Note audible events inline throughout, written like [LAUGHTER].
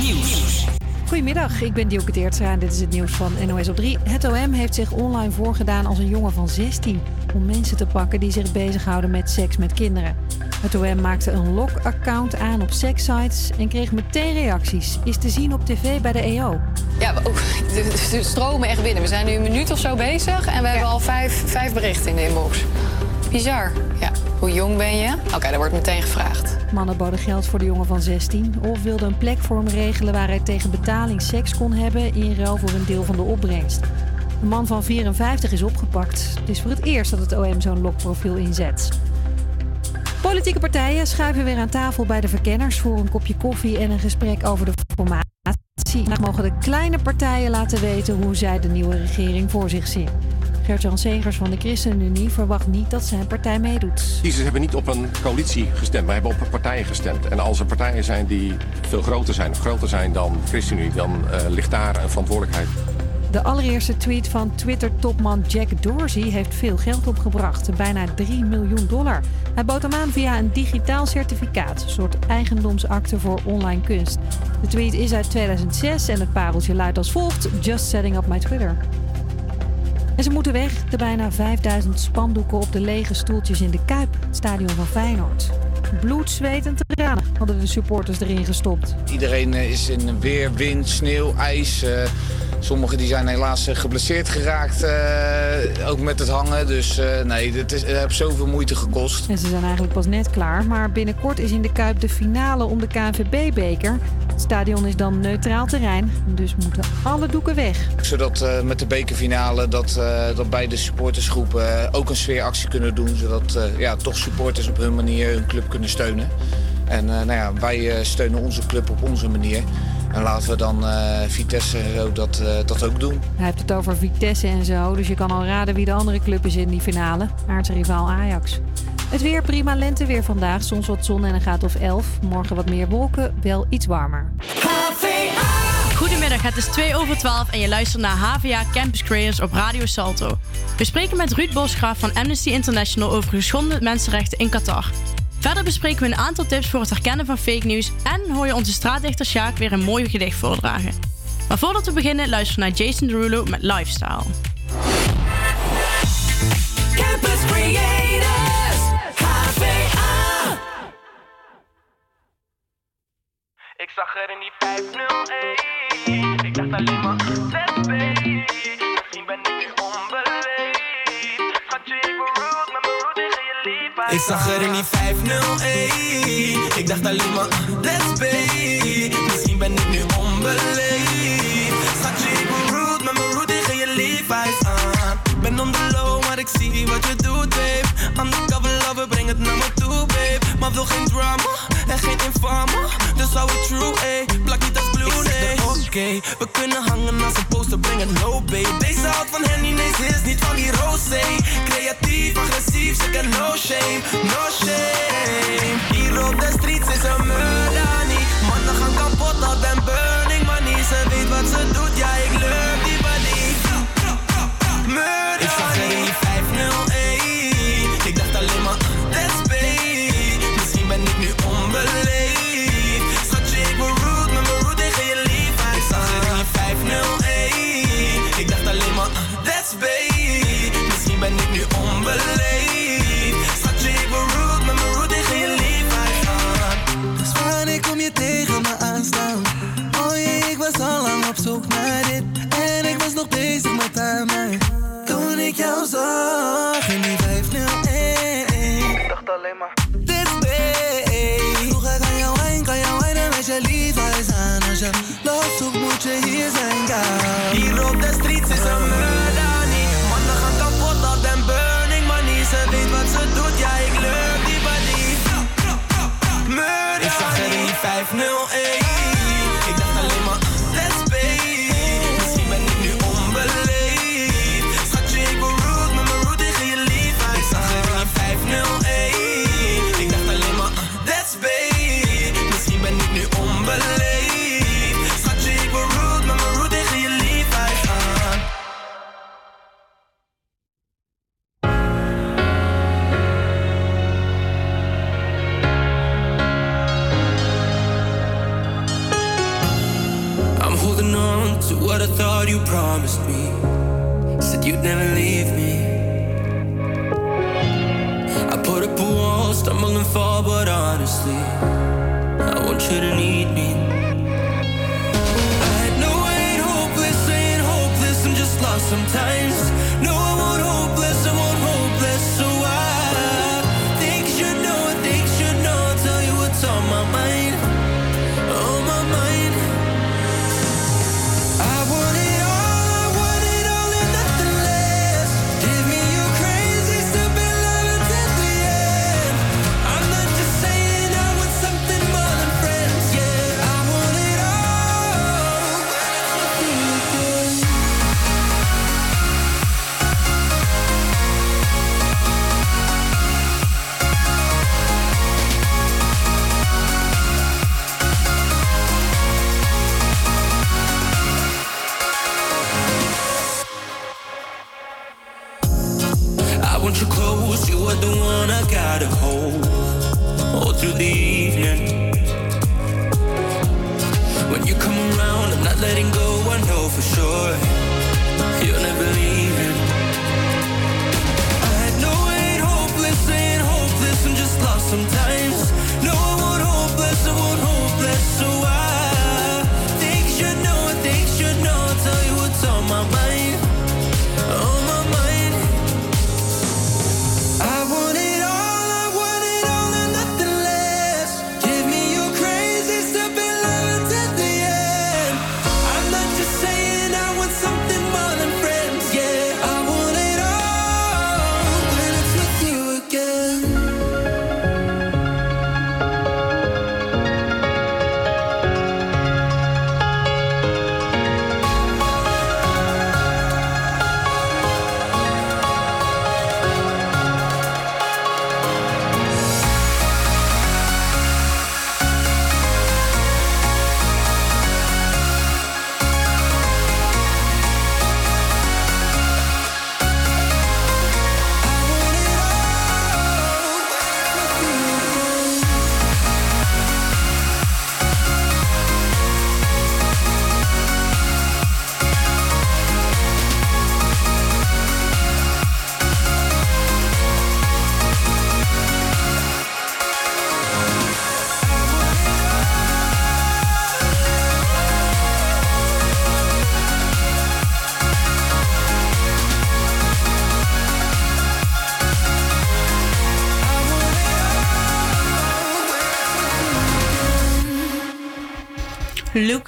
Nieuws. Goedemiddag, ik ben Dielke Teertstra en dit is het nieuws van NOS op 3. Het OM heeft zich online voorgedaan als een jongen van 16 om mensen te pakken die zich bezighouden met seks met kinderen. Het OM maakte een log-account aan op sekssites en kreeg meteen reacties. Is te zien op tv bij de EO. Ja, we- de stromen echt binnen. We zijn nu een minuut of zo bezig en we hebben al vijf, vijf berichten in de inbox. Bizar. Ja, hoe jong ben je? Oké, daar wordt meteen gevraagd. Mannen boden geld voor de jongen van 16 of wilden een plek voor hem regelen waar hij tegen betaling seks kon hebben in ruil voor een deel van de opbrengst. De man van 54 is opgepakt. Het is voor het eerst dat het OM zo'n lokprofiel inzet. Politieke partijen schuiven weer aan tafel bij de verkenners voor een kopje koffie en een gesprek over de formatie. Mogen de kleine partijen laten weten hoe zij de nieuwe regering voor zich zien. Gert-Jan Segers van de ChristenUnie verwacht niet dat zijn partij meedoet. Kiezers hebben niet op een coalitie gestemd, maar hebben op partijen gestemd. En als er partijen zijn die veel groter zijn of groter zijn dan ChristenUnie, dan eh, ligt daar een verantwoordelijkheid. De allereerste tweet van Twitter-topman Jack Dorsey heeft veel geld opgebracht, bijna 3 miljoen dollar. Hij bood hem aan via een digitaal certificaat, een soort eigendomsakte voor online kunst. De tweet is uit 2006 en het pareltje luidt als volgt: Just setting up my Twitter. En ze moeten weg, de bijna 5000 spandoeken op de lege stoeltjes in de Kuip, stadion van Feyenoord. Bloed, zweet en tranen hadden de supporters erin gestopt. Iedereen is in weer, wind, sneeuw, ijs. eh, sommigen die zijn helaas eh, geblesseerd geraakt, eh, ook met het hangen. Dus eh, nee, het, is, het heeft zoveel moeite gekost. En ze zijn eigenlijk pas net klaar, maar binnenkort is in de Kuip de finale om de KNVB-beker. Het stadion is dan neutraal terrein, dus moeten alle doeken weg. Zodat met de bekerfinale dat, dat beide supportersgroepen ook een sfeeractie kunnen doen. Zodat ja, toch supporters op hun manier hun club kunnen steunen. En nou ja, wij steunen onze club op onze manier. En laten we dan eh, Vitesse en zo dat, eh, dat ook doen. Hij heeft het over Vitesse en zo, dus je kan al raden wie de andere club is in die finale. Aardse rivaal Ajax. Het weer prima lenteweer vandaag, soms wat zon en een graad of 11. Morgen wat meer wolken, wel iets warmer. Goedemiddag, het is 2 over 12 en je luistert naar HVA Campus Creators op Radio Salto. We spreken met Ruud Bosgraaf van Amnesty International over geschonden mensenrechten in Qatar. Verder bespreken we een aantal tips voor het herkennen van fake news en hoor je onze straatdichter Sjaak weer een mooi gedicht voordragen. Maar voordat we beginnen luisteren we naar Jason Derulo met Lifestyle. Campus Creators, HVA. Ik zag er in die 501. Ik dacht alleen maar, Ik zag er in die 501 Ik dacht alleen maar, let's babe Misschien ben ik nu onbeleefd. Schatje, ik ben rude, met mijn rude tegen je Levi's aan. Ben on the low, maar ik zie wat je doet, babe. Undercover lover, breng het naar me toe, babe. Maar wil geen drama en geen infame. Dus hou het true, ey. Plak niet als blue, nee We kunnen hangen als een poster, breng het low, babe. Deze houdt van Henny, nee, ze is niet van die rosé. Creatief, agressief, ze no shame, no shame. Hier op de streets is een murder niet Mannen gaan kapot, al ben burning money. Ze weet wat ze doet, ja, ik love die body. Murder Ik zag er in die 501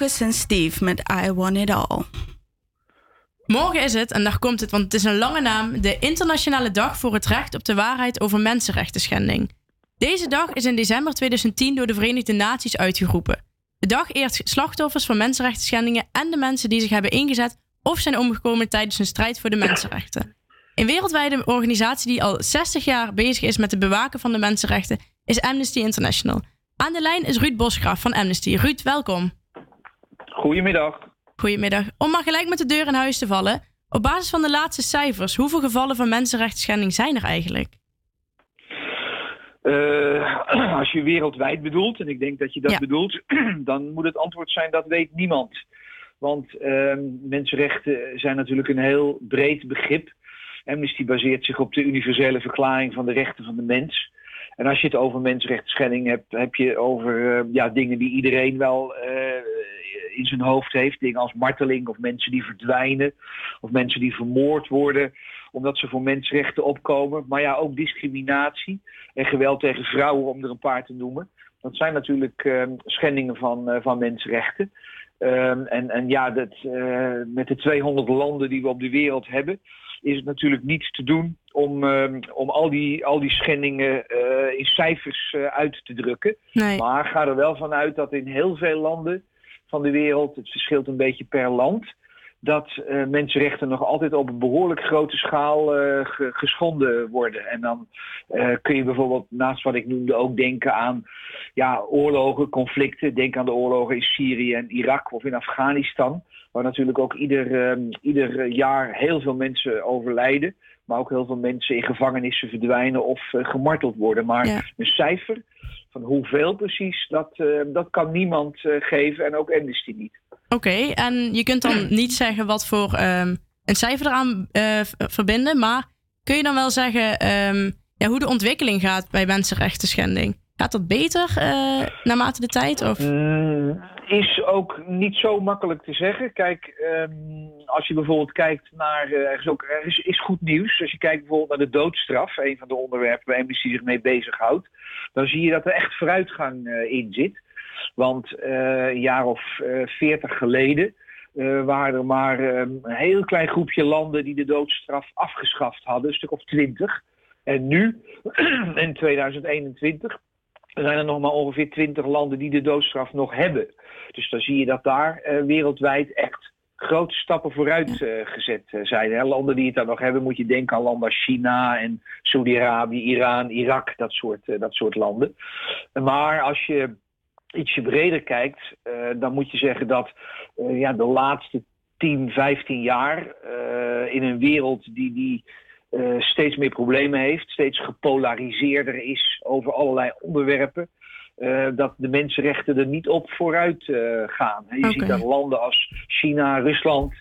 Steve met I Want It All. Morgen is het, en daar komt het, want het is een lange naam, de Internationale Dag voor het Recht op de Waarheid over Mensenrechten Schending. Deze dag is in december 2010 door de Verenigde Naties uitgeroepen. De dag eert slachtoffers van mensenrechten schendingen en de mensen die zich hebben ingezet of zijn omgekomen tijdens hun strijd voor de mensenrechten. Een wereldwijde organisatie die al 60 jaar bezig is met het bewaken van de mensenrechten is Amnesty International. Aan de lijn is Ruud Bosgraaf van Amnesty. Ruud, welkom. Goedemiddag. Goedemiddag. Om maar gelijk met de deur in huis te vallen. Op basis van de laatste cijfers, hoeveel gevallen van mensenrechtsschending zijn er eigenlijk? Eh, [CLEARS THROAT] als je wereldwijd bedoelt, en ik denk dat je dat Ja. bedoelt, [CLEARS THROAT] dan moet het antwoord zijn dat weet niemand. Want ehm, mensenrechten zijn natuurlijk een heel breed begrip. Amnesty baseert zich op de universele verklaring van de rechten van de mens. En als je het over mensenrechtsschending hebt, heb je over eh, ja, dingen die iedereen wel eh, in zijn hoofd heeft. Dingen als marteling of mensen die verdwijnen of mensen die vermoord worden omdat ze voor mensenrechten opkomen. Maar ja, ook discriminatie en geweld tegen vrouwen, om er een paar te noemen. Dat zijn natuurlijk eh, schendingen van, eh, van mensenrechten. Ehm, en, en ja, dat, eh, met de 200 landen die we op de wereld hebben, is het natuurlijk niet te doen om, ehm, om al, die, al die schendingen eh, in cijfers uit te drukken. Nee. Maar ga er wel vanuit dat in heel veel landen van de wereld, het verschilt een beetje per land, dat eh, mensenrechten nog altijd op een behoorlijk grote schaal eh, ge- geschonden worden. En dan eh, kun je bijvoorbeeld naast wat ik noemde ook denken aan ja, oorlogen, conflicten. Denk aan de oorlogen in Syrië en Irak of in Afghanistan. Waar natuurlijk ook ieder, eh, ieder jaar heel veel mensen overlijden. Maar ook heel veel mensen in gevangenissen verdwijnen of gemarteld worden. Maar Ja. een cijfer van hoeveel precies, dat, eh, dat kan niemand eh, geven en ook Amnesty niet. Oké, en je kunt dan [CLEARS THROAT] niet zeggen wat voor ehm, een cijfer eraan eh, verbinden, maar kun je dan wel zeggen ehm, ja, hoe de ontwikkeling gaat bij mensenrechten schending? Gaat dat beter naarmate de tijd? Of? Mm, is ook niet zo makkelijk te zeggen. Kijk, ehm, als je bijvoorbeeld kijkt naar. eh, er is, ook, er is, is goed nieuws. Als je kijkt bijvoorbeeld naar de doodstraf, een van de onderwerpen waar Amnesty zich mee bezighoudt, dan zie je dat er echt vooruitgang eh, in zit. Want eh, een jaar of veertig geleden. waren er maar ehm, een heel klein groepje landen die de doodstraf afgeschaft hadden, een stuk of twintig. En nu, [CLEARS THROAT] in 2021, zijn er nog maar ongeveer 20 landen die de doodstraf nog hebben. Dus dan zie je dat daar eh, wereldwijd echt grote stappen vooruit eh, gezet eh, zijn. Hè. Landen die het dan nog hebben, moet je denken aan landen als China en Saudi-Arabië, Iran, Irak, dat soort, dat soort landen. Maar als je ietsje breder kijkt, dan moet je zeggen dat ja, de laatste 10, 15 jaar in een wereld die, die eh, steeds meer problemen heeft, steeds gepolariseerder is over allerlei onderwerpen. eh, dat de mensenrechten er niet op vooruit eh, gaan. Je ziet dat landen als China, Rusland,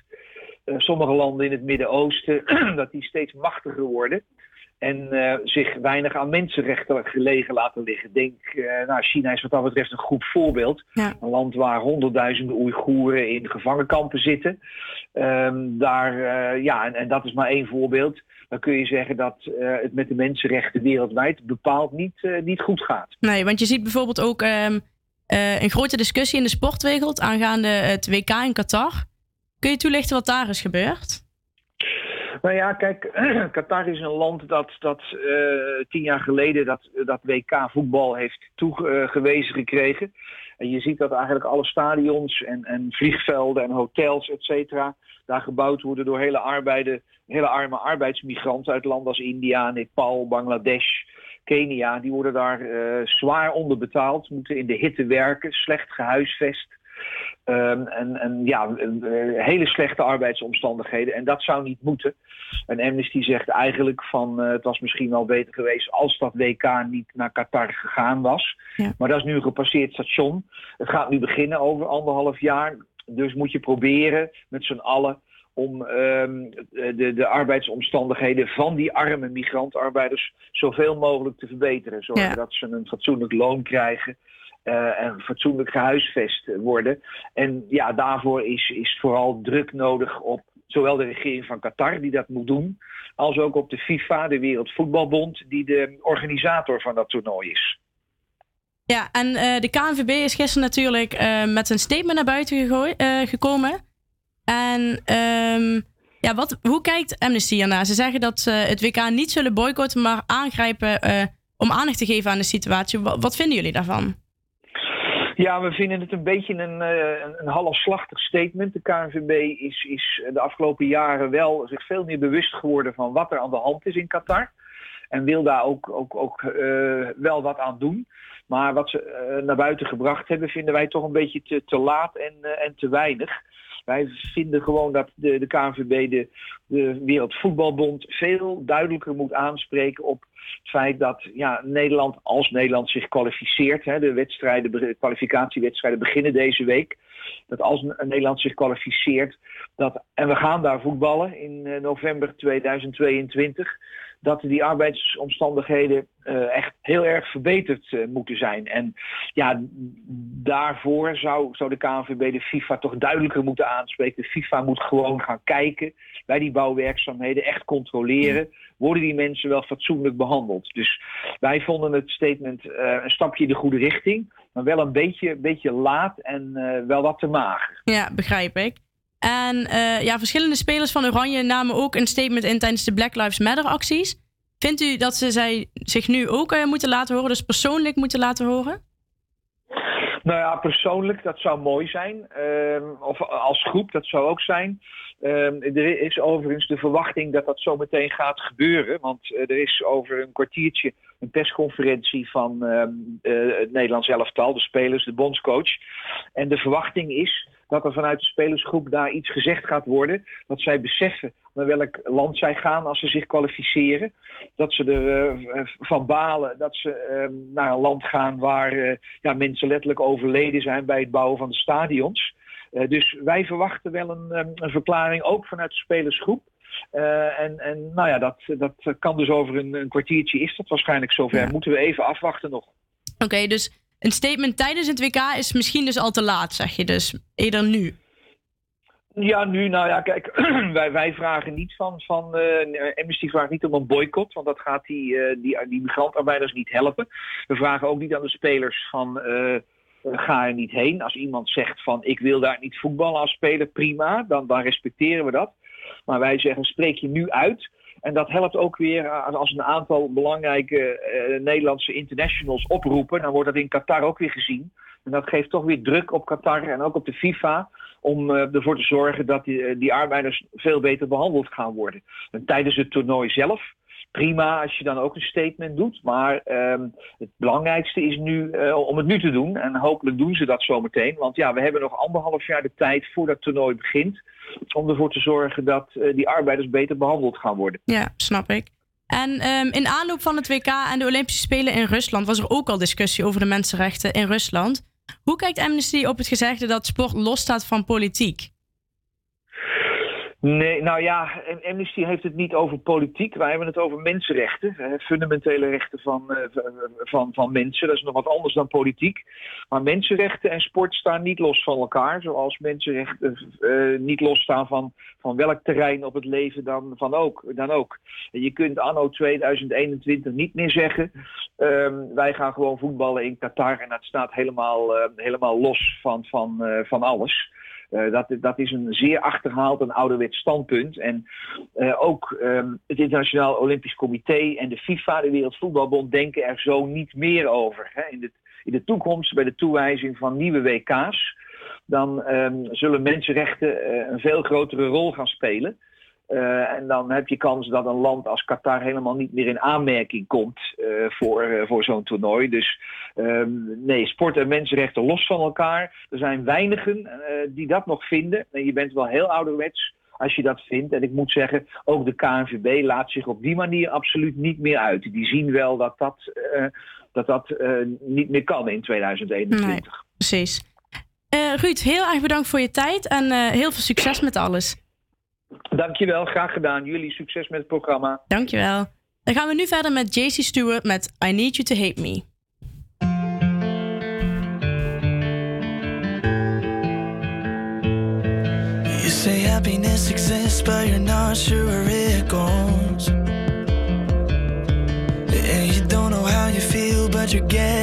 sommige landen in het Midden-Oosten, [CLEARS THROAT] dat die steeds machtiger worden. En zich weinig aan mensenrechten gelegen laten liggen. Denk, eh, nou, China is wat dat betreft een goed voorbeeld. Een land waar honderdduizenden Oeigoeren in gevangenkampen zitten. Ehm, daar, ja, en, en dat is maar één voorbeeld. Dan kun je zeggen dat eh, het met de mensenrechten wereldwijd bepaald niet, eh, niet goed gaat. Nee, want je ziet bijvoorbeeld ook ehm, eh, een grote discussie in de sportwereld aangaande het WK in Qatar. Kun je toelichten wat daar is gebeurd? Nou ja, kijk, [CLEARS THROAT] Qatar is een land dat, dat tien jaar geleden dat, dat WK voetbal heeft toegewezen gekregen. En je ziet dat eigenlijk alle stadions en, en vliegvelden en hotels, et cetera, daar gebouwd worden door hele, arbeiden, hele arme arbeidsmigranten uit landen als India, Nepal, Bangladesh, Kenia. Die worden daar eh, zwaar onderbetaald, moeten in de hitte werken, slecht gehuisvest. Ehm, en, en ja, eh, hele slechte arbeidsomstandigheden. En dat zou niet moeten. En Amnesty zegt eigenlijk van eh, het was misschien wel beter geweest als dat WK niet naar Qatar gegaan was. Maar dat is nu een gepasseerd station. Het gaat nu beginnen over anderhalf jaar. Dus moet je proberen met z'n allen om ehm, de, de arbeidsomstandigheden van die arme migrantarbeiders zoveel mogelijk te verbeteren. Zorgen Ja. dat ze een fatsoenlijk loon krijgen eh, en fatsoenlijk gehuisvest worden. En ja, daarvoor is, is vooral druk nodig op zowel de regering van Qatar, die dat moet doen, als ook op de FIFA, de Wereldvoetbalbond, die de organisator van dat toernooi is. Ja, en eh, de KNVB is gisteren natuurlijk eh, met een statement naar buiten gekomen. En ehm, ja, wat, hoe kijkt Amnesty hiernaar? Ze zeggen dat ze het WK niet zullen boycotten, maar aangrijpen om aandacht te geven aan de situatie. Wat vinden jullie daarvan? Ja, we vinden het een beetje een, eh, een, halfslachtig statement. De KNVB is, is de afgelopen jaren wel zich veel meer bewust geworden van wat er aan de hand is in Qatar. En wil daar ook, ook, ook eh, wel wat aan doen. Maar wat ze eh, naar buiten gebracht hebben, vinden wij toch een beetje te, te laat en, en te weinig. Wij vinden gewoon dat de, de KNVB, de, de Wereldvoetbalbond, veel duidelijker moet aanspreken op het feit dat ja, Nederland, als Nederland zich kwalificeert, hè, de wedstrijden, de kwalificatiewedstrijden beginnen deze week. Dat als Nederland zich kwalificeert, dat, en we gaan daar voetballen in eh, november 2022, dat die arbeidsomstandigheden eh, echt heel erg verbeterd eh, moeten zijn. En ja, daarvoor zou, zou de KNVB de FIFA toch duidelijker moeten aanspreken. De FIFA moet gewoon gaan kijken bij die bouwwerkzaamheden, echt controleren. Worden die mensen wel fatsoenlijk behandeld? Dus wij vonden het statement eh, een stapje in de goede richting, maar wel een beetje, beetje laat en wel wat te mager. Ja, begrijp ik. En eh, ja, verschillende spelers van Oranje namen ook een statement in tijdens de Black Lives Matter acties. Vindt u dat ze zij zich nu ook eh, moeten laten horen, dus persoonlijk moeten laten horen? Nou ja, persoonlijk, dat zou mooi zijn. Ehm, of als groep, dat zou ook zijn. Ehm, er is overigens de verwachting dat dat zo meteen gaat gebeuren. Want eh, er is over een kwartiertje een persconferentie van ehm, eh, het Nederlands elftal, de spelers, de bondscoach. En de verwachting is dat er vanuit de spelersgroep daar iets gezegd gaat worden. Dat zij beseffen naar welk land zij gaan als ze zich kwalificeren. Dat ze ervan van balen dat ze eh, naar een land gaan waar eh, ja, mensen letterlijk overleden zijn bij het bouwen van de stadions. Eh, dus wij verwachten wel een, ehm, een verklaring, ook vanuit de spelersgroep. Eh, en, en nou ja, dat, dat kan dus over een, een kwartiertje is dat waarschijnlijk zover. Moeten we even afwachten nog. Oké, dus een statement tijdens het WK is misschien dus al te laat, zeg je dus. Eerder nu. Ja, nu, nou ja, kijk, [CLEARS THROAT] wij, wij vragen niet van, van eh, Amnesty vraagt niet om een boycott, want dat gaat die, eh, die, die migrantarbeiders niet helpen. We vragen ook niet aan de spelers van, eh, ga er niet heen. Als iemand zegt van, ik wil daar niet voetballen als speler, prima, dan, dan respecteren we dat. Maar wij zeggen, spreek je nu uit. En dat helpt ook weer als een aantal belangrijke Nederlandse internationals oproepen. Dan wordt dat in Qatar ook weer gezien. En dat geeft toch weer druk op Qatar en ook op de FIFA om eh, ervoor te zorgen dat die, eh, die arbeiders veel beter behandeld gaan worden. En tijdens het toernooi zelf, prima als je dan ook een statement doet. Maar ehm, het belangrijkste is nu eh, om het nu te doen. En hopelijk doen ze dat zometeen. Want ja, we hebben nog anderhalf jaar de tijd voordat het toernooi begint. Om ervoor te zorgen dat die arbeiders beter behandeld gaan worden. Ja, snap ik. En ehm, in aanloop van het WK en de Olympische Spelen in Rusland was er ook al discussie over de mensenrechten in Rusland. Hoe kijkt Amnesty op het gezegde dat sport losstaat van politiek? Nee, nou ja, Amnesty heeft het niet over politiek. Wij hebben het over mensenrechten. fundamentele rechten van, eh, van, van mensen. Dat is nog wat anders dan politiek. Maar mensenrechten en sport staan niet los van elkaar. Zoals mensenrechten uh, niet losstaan van, van welk terrein op het leven dan, van ook, dan ook. Je kunt anno 2021 niet meer zeggen... Um, wij gaan gewoon voetballen in Qatar en dat staat helemaal, uh, helemaal los van, van, van alles. Uh, dat, dat is een zeer achterhaald en ouderwets standpunt. En uh, ook um, het Internationaal Olympisch Comité en de FIFA, de Wereldvoetbalbond, denken er zo niet meer over. Hè. In, de, in de toekomst, bij de toewijzing van nieuwe WK's, dan um, zullen mensenrechten uh, een veel grotere rol gaan spelen. Uh, en dan heb je kans dat een land als Qatar helemaal niet meer in aanmerking komt uh, voor, uh, voor zo'n toernooi. Dus um, nee, sport en mensenrechten los van elkaar. Er zijn weinigen die dat nog vinden. En je bent wel heel ouderwets als je dat vindt. En ik moet zeggen, ook de KNVB laat zich op die manier absoluut niet meer uit. Die zien wel dat dat, dat, dat niet meer kan in 2021. Nee, precies. Ruud, heel erg bedankt voor je tijd en heel veel succes met alles. Dankjewel, graag gedaan. Jullie succes met het programma. Dankjewel. Dan gaan we nu verder met JC Stewart met I Need You to Hate Me. You say happiness exists, but you're not sure where it goes. And you don't know how you feel, but you're getting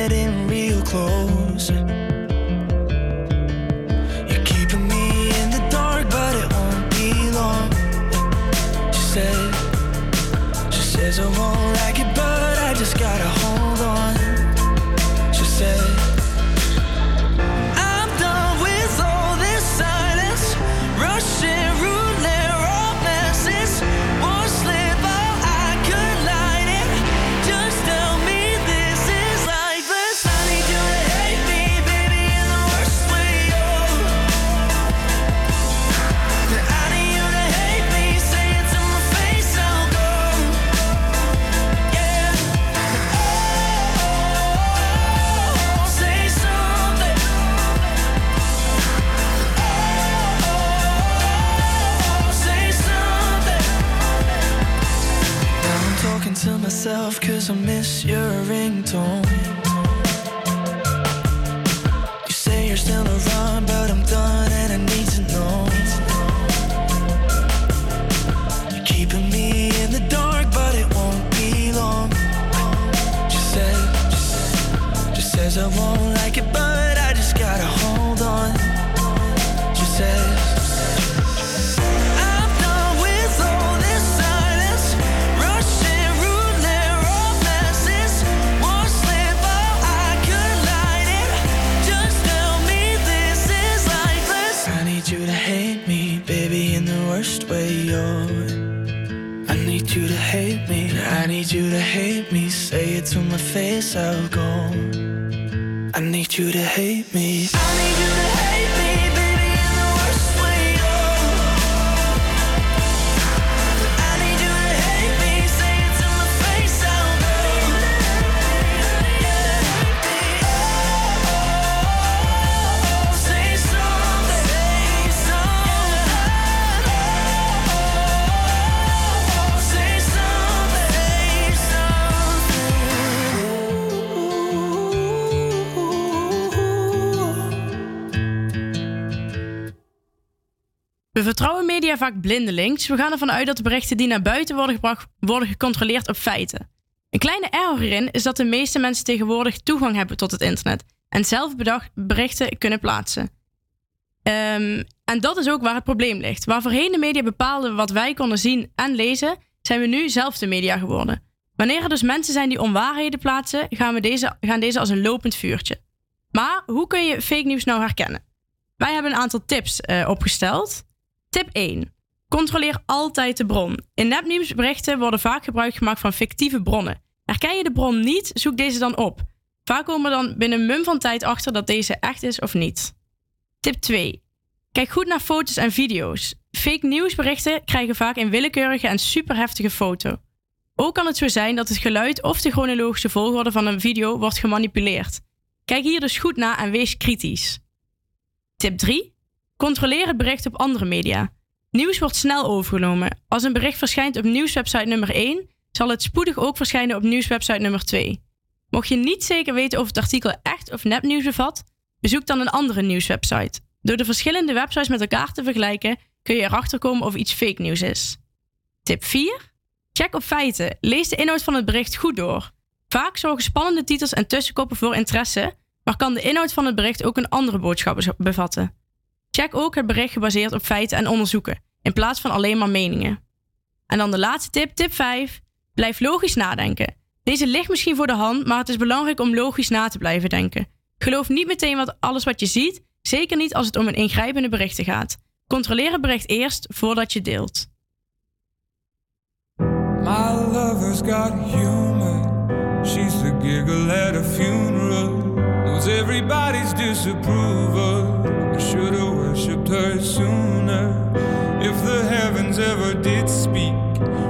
I miss your media vaak blindelings. We gaan ervan uit dat de berichten die naar buiten worden gebracht worden gecontroleerd op feiten. Een kleine error is dat de meeste mensen tegenwoordig toegang hebben tot het internet en zelf bedacht berichten kunnen plaatsen. Ehm, en dat is ook waar het probleem ligt. Waar voorheen de media bepaalden wat wij konden zien en lezen, zijn we nu zelf de media geworden. Wanneer er dus mensen zijn die onwaarheden plaatsen, gaan, we deze, gaan deze als een lopend vuurtje. Maar hoe kun je fake nieuws nou herkennen? Wij hebben een aantal tips eh, opgesteld. Tip 1. Controleer altijd de bron. In nepnieuwsberichten worden vaak gebruik gemaakt van fictieve bronnen. Herken je de bron niet, zoek deze dan op. Vaak komen dan binnen een mum van tijd achter dat deze echt is of niet. Tip 2. Kijk goed naar foto's en video's. Fake nieuwsberichten krijgen vaak een willekeurige en superheftige foto. Ook kan het zo zijn dat het geluid of de chronologische volgorde van een video wordt gemanipuleerd. Kijk hier dus goed naar en wees kritisch. Tip 3. Controleer het bericht op andere media. Nieuws wordt snel overgenomen. Als een bericht verschijnt op nieuwswebsite nummer 1, zal het spoedig ook verschijnen op nieuwswebsite nummer 2. Mocht je niet zeker weten of het artikel echt of nepnieuws bevat, bezoek dan een andere nieuwswebsite. Door de verschillende websites met elkaar te vergelijken, kun je erachter komen of iets fake nieuws is. Tip 4. Check op feiten. Lees de inhoud van het bericht goed door. Vaak zorgen spannende titels en tussenkoppen voor interesse, maar kan de inhoud van het bericht ook een andere boodschap bevatten. Check ook het bericht gebaseerd op feiten en onderzoeken, in plaats van alleen maar meningen. En dan de laatste tip, tip 5. Blijf logisch nadenken. Deze ligt misschien voor de hand, maar het is belangrijk om logisch na te blijven denken. Geloof niet meteen wat alles wat je ziet, zeker niet als het om een ingrijpende berichten gaat. Controleer het bericht eerst voordat je deelt. My lover's got humor. She's the giggle at a funeral. Knows everybody's disapproval. Should've worshipped her sooner. If the heavens ever did speak,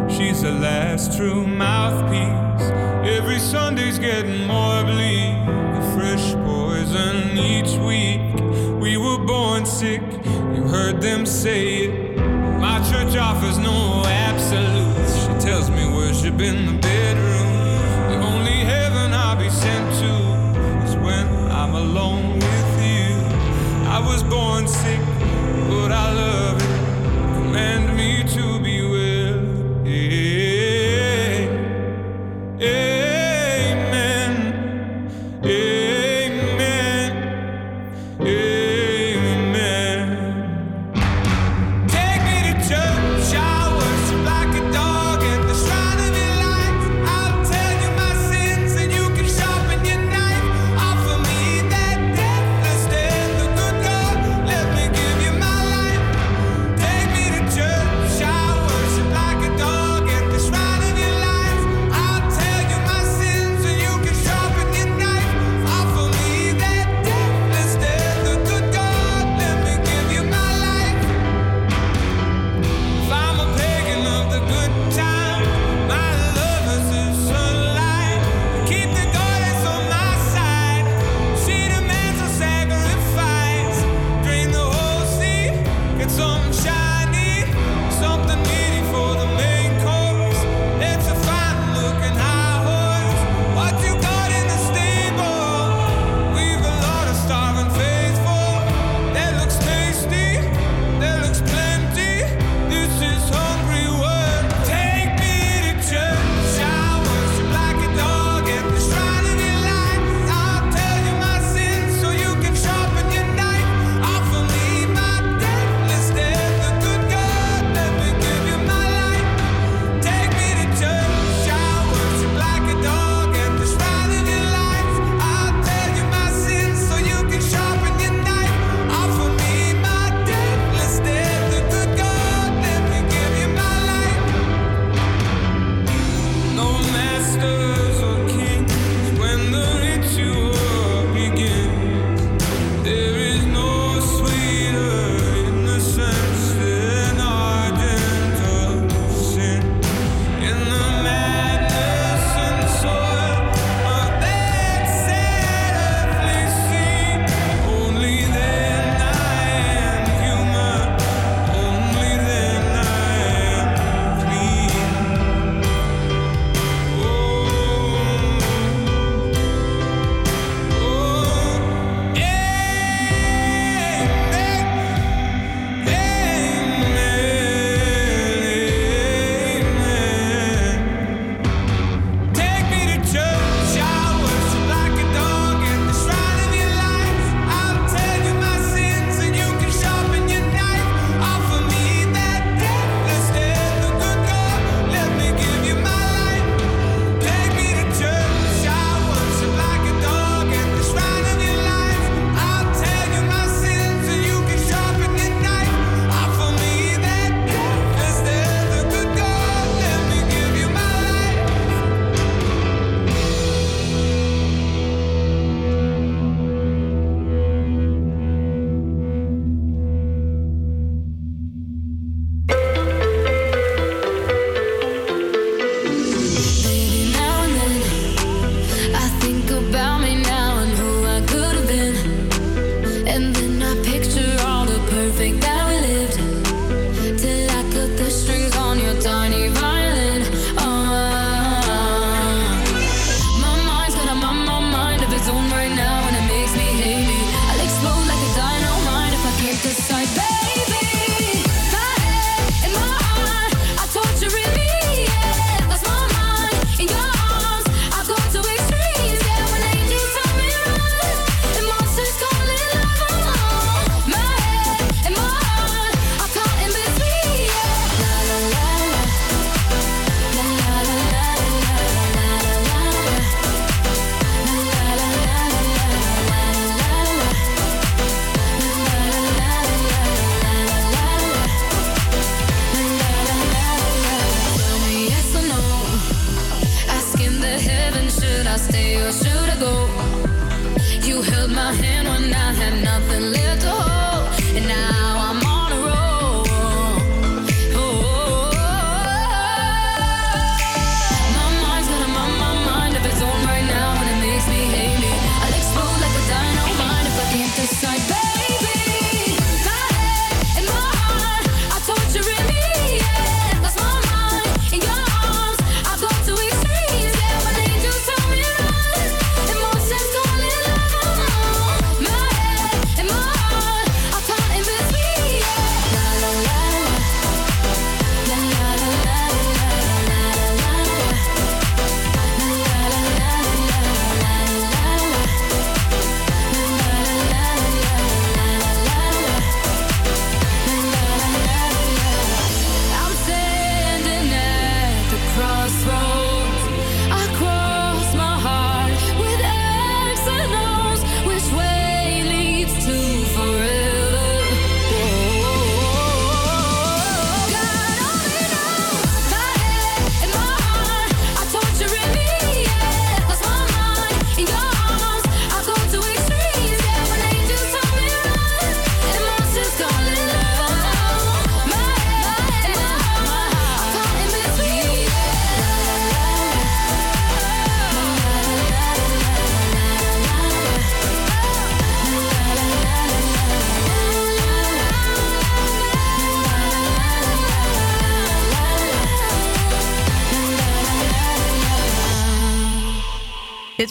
she's the last true mouthpiece. Every Sunday's getting more bleak. Fresh poison each week. We were born sick, you heard them say it. My church offers no absolutes. She tells me worship in the.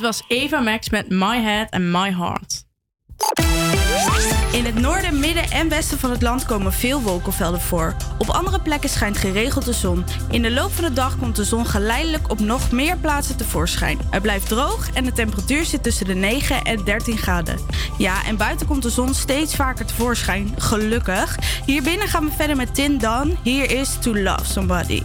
was Eva Max met My Head and My Heart. In het noorden, midden en westen van het land komen veel wolkenvelden voor. Op andere plekken schijnt geregeld de zon. In de loop van de dag komt de zon geleidelijk op nog meer plaatsen tevoorschijn. Het blijft droog en de temperatuur zit tussen de 9 en 13 graden. Ja, en buiten komt de zon steeds vaker tevoorschijn, gelukkig. Hier binnen gaan we verder met Tin Dan. Here is To Love Somebody.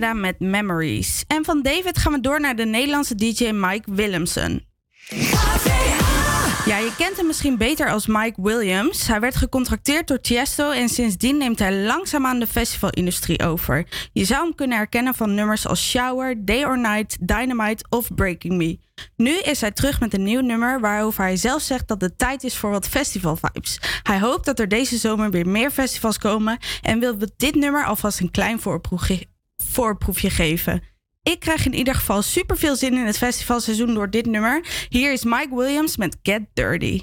Met Memories. En van David gaan we door naar de Nederlandse DJ Mike Willemsen. Ja, je kent hem misschien beter als Mike Williams. Hij werd gecontracteerd door Tiesto en sindsdien neemt hij langzaamaan de festivalindustrie over. Je zou hem kunnen herkennen van nummers als Shower, Day or Night, Dynamite of Breaking Me. Nu is hij terug met een nieuw nummer waarover hij zelf zegt dat het tijd is voor wat festivalvibes. Hij hoopt dat er deze zomer weer meer festivals komen en wil dit nummer alvast een klein voorproefje, voorproefje geven. Ik krijg in ieder geval super veel zin in het festivalseizoen door dit nummer. Hier is Mike Williams met Get Dirty.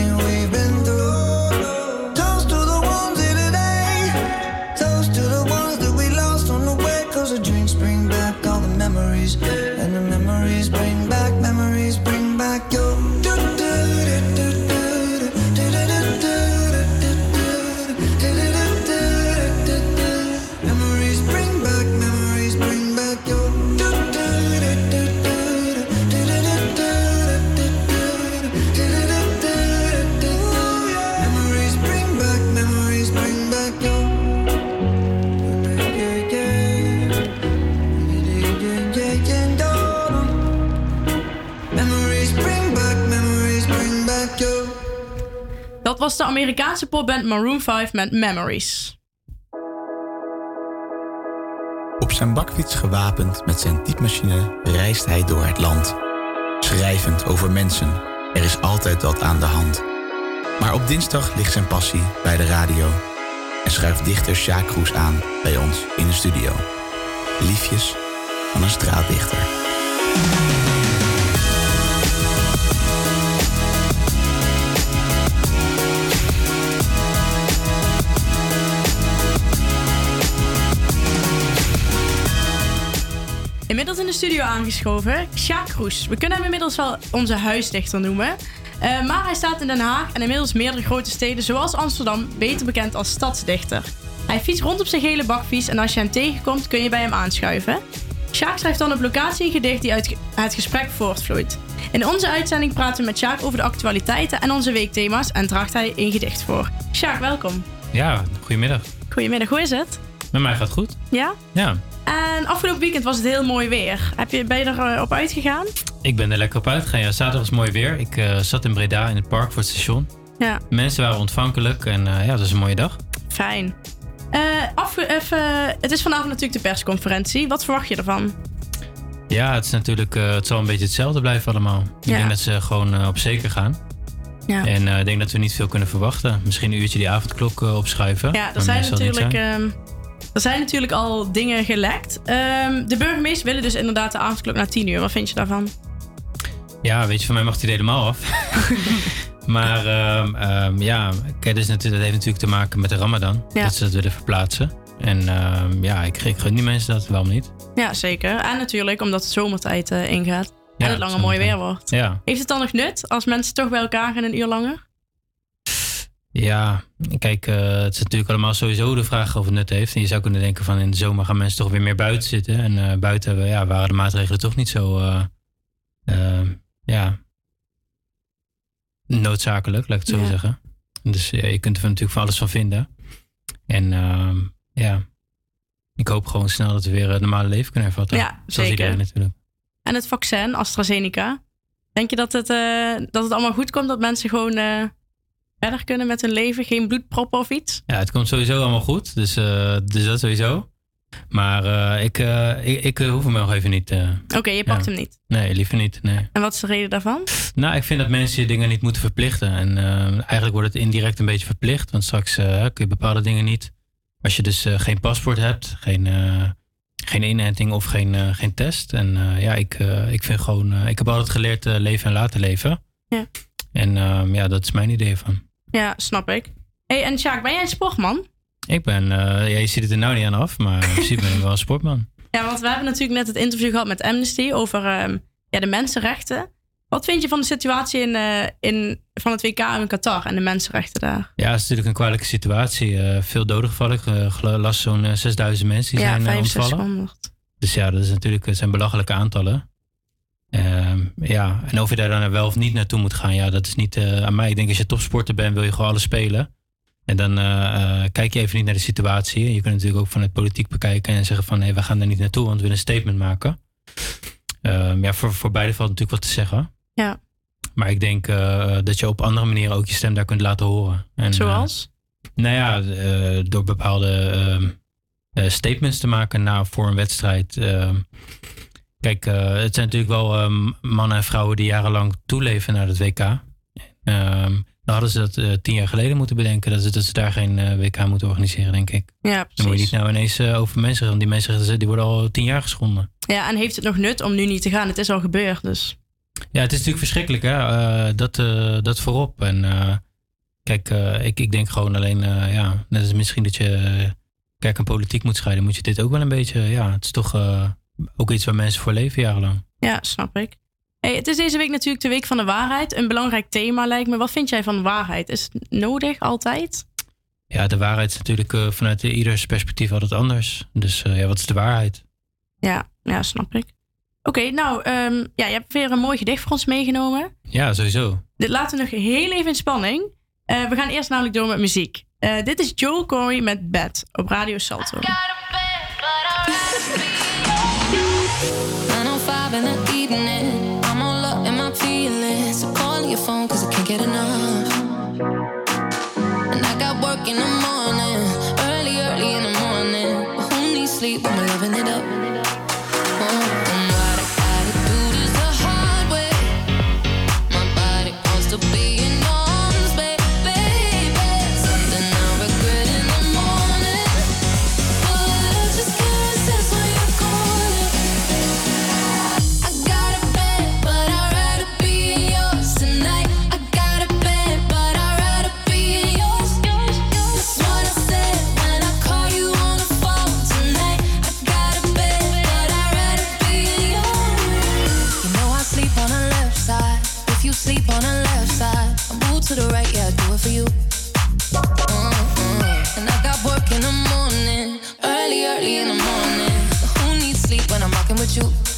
was de Amerikaanse popband Maroon 5 met Memories. Op zijn bakfiets gewapend met zijn typemachine reist hij door het land. Schrijvend over mensen. Er is altijd wat aan de hand. Maar op dinsdag ligt zijn passie bij de radio. En schuift dichter Sjaak Kroes aan bij ons in de studio. Liefjes van een straatdichter. inmiddels in de studio aangeschoven, Sjaak Roes. We kunnen hem inmiddels wel onze huisdichter noemen. Eh, maar hij staat in Den Haag en inmiddels meerdere grote steden, zoals Amsterdam, beter bekend als stadsdichter. Hij fietst rond op zijn gele bakfiets en als je hem tegenkomt kun je bij hem aanschuiven. Sjaak schrijft dan op locatie een gedicht die uit het gesprek voortvloeit. In onze uitzending praten we met Sjaak over de actualiteiten en onze weekthema's en draagt hij een gedicht voor. Sjaak, welkom. Ja, goedemiddag. Goedemiddag, hoe is het? Met mij gaat het goed. Ja? Ja. En afgelopen weekend was het heel mooi weer. Heb je, ben je er eh, op uitgegaan? Ik ben er lekker op uitgegaan. Ja, zaterdag was mooi weer. Ik eh, zat in Breda in het park voor het station. Ja. Mensen waren ontvankelijk en uh, ja, dat was een mooie dag. Fijn. Uh, afge even, het is vanavond natuurlijk de persconferentie. Wat verwacht je ervan? Ja, het, is natuurlijk, het zal een beetje hetzelfde blijven allemaal. Ik denk dat ze gewoon op zeker gaan. Ja. En ik denk dat we niet veel kunnen verwachten. Misschien een uurtje die avondklok opschuiven. Ja, dat zijn natuurlijk... Ehm, er zijn natuurlijk al dingen gelekt. Ehm, de burgemeester willen dus inderdaad de avondklok na 10 uur. Wat vind je daarvan? Ja, weet je, van mij mag er helemaal af. [LAUGHS] maar ehm, ehm, ja, kijk, dat, heeft natuurlijk te maken met de Ramadan. Ja. Dat ze dat willen verplaatsen. En ja, ik, ik gun die mensen dat wel niet. Ja, zeker. En natuurlijk omdat het zomertijd eh, ingaat. Ja, en het langer mooi weer wordt. Ja. Heeft het dan nog nut als mensen toch bij elkaar gaan een uur langer? Ja, kijk, eh, het is natuurlijk allemaal sowieso de vraag of het nut heeft. En je zou kunnen denken van in de zomer gaan mensen toch weer meer buiten zitten. En eh, buiten ja, waren de maatregelen toch niet zo eh, ja, noodzakelijk, laat ik het zo Ja. zeggen. Dus ja, je kunt er natuurlijk van alles van vinden. En ehm, ja, ik hoop gewoon snel dat we weer het normale leven kunnen hervatten. Ja, Zoals zeker. iedereen natuurlijk. En het vaccin, AstraZeneca. Denk je dat het, dat het allemaal goed komt? Dat mensen gewoon verder kunnen met hun leven? Geen bloedproppen of iets? Ja, het komt sowieso allemaal goed. Dus, eh, dus dat sowieso. Maar eh, ik, eh, ik, ik eh, hoef hem nog even niet. Oké, je pakt Ja. hem niet. Nee, liever niet. Nee. En wat is de reden daarvan? Nou, ik vind dat mensen je dingen niet moeten verplichten. En eigenlijk wordt het indirect een beetje verplicht. Want straks kun je bepaalde dingen niet. Als je dus geen paspoort hebt, geen, geen inenting of geen, geen test. En ja, ik, ik vind gewoon... ik heb altijd geleerd leven en laten leven. Ja. En ehm, ja, dat is mijn idee van. Ja, snap ik. hey, en Sjaak, ben jij een sportman? Ik ben... eh, ja, je ziet het er nou niet aan af, maar in principe ben ik wel een sportman. [LAUGHS] Ja, want we hebben natuurlijk net het interview gehad met Amnesty over ehm, ja, de mensenrechten. Wat vind je van de situatie in, eh, in, van het WK in Qatar en de mensenrechten daar? Ja, het is natuurlijk een kwalijke situatie. Eh, veel doden gevallen. Ik las zo'n eh, 6000 mensen die ja, zijn eh, ontvallen. 6500. Dus ja, dat is natuurlijk, zijn belachelijke aantallen. Ehm, ja, en of je daar dan wel of niet naartoe moet gaan, ja, dat is niet eh, aan mij. Ik denk als je topsporter bent, wil je gewoon alles spelen. En dan eh, eh, kijk je even niet naar de situatie. Je kunt natuurlijk ook vanuit politiek bekijken en zeggen van nee, we gaan daar niet naartoe, want we willen een statement maken. Ehm, ja, voor, voor beide valt natuurlijk wat te zeggen. Ja. Maar ik denk dat je op andere manieren ook je stem daar kunt laten horen. En, Zoals? nou ja, door bepaalde ehm, eh, statements te maken na voor een wedstrijd. Kijk, eh, het zijn natuurlijk wel ehm, mannen en vrouwen die jarenlang toeleven naar het WK. Ehm, dan hadden ze dat eh, tien jaar geleden moeten bedenken, dat ze, dat ze daar geen eh, WK moeten organiseren, denk ik. Ja, Dan moet je niet precies. nou ineens over mensen, want die mensen die worden al tien jaar geschonden. Ja, en heeft het nog nut om nu niet te gaan? Het is al gebeurd, dus. Ja, het is natuurlijk verschrikkelijk, hè? Dat, dat voorop. En kijk, ik, ik denk gewoon alleen, ja, net als misschien dat je kerk en politiek moet scheiden, moet je dit ook wel een beetje, ja, het is toch ook iets waar mensen voor leven jarenlang. Ja, snap ik. Hey, het is deze week natuurlijk de Week van de Waarheid. Een belangrijk thema lijkt me. Wat vind jij van waarheid? Is het nodig altijd? Ja, de waarheid is natuurlijk eh, vanuit ieders perspectief altijd anders. Dus eh, ja, wat is de waarheid? Ja, ja snap ik. Oké, nou, ehm, ja, je hebt weer een mooi gedicht voor ons meegenomen. Ja, sowieso. Dit laten we nog heel even in spanning. Eh, we gaan eerst namelijk door met muziek. Eh, dit is Joel Corey met Bad op Radio Salto. Phone cause I can't get enough. With you?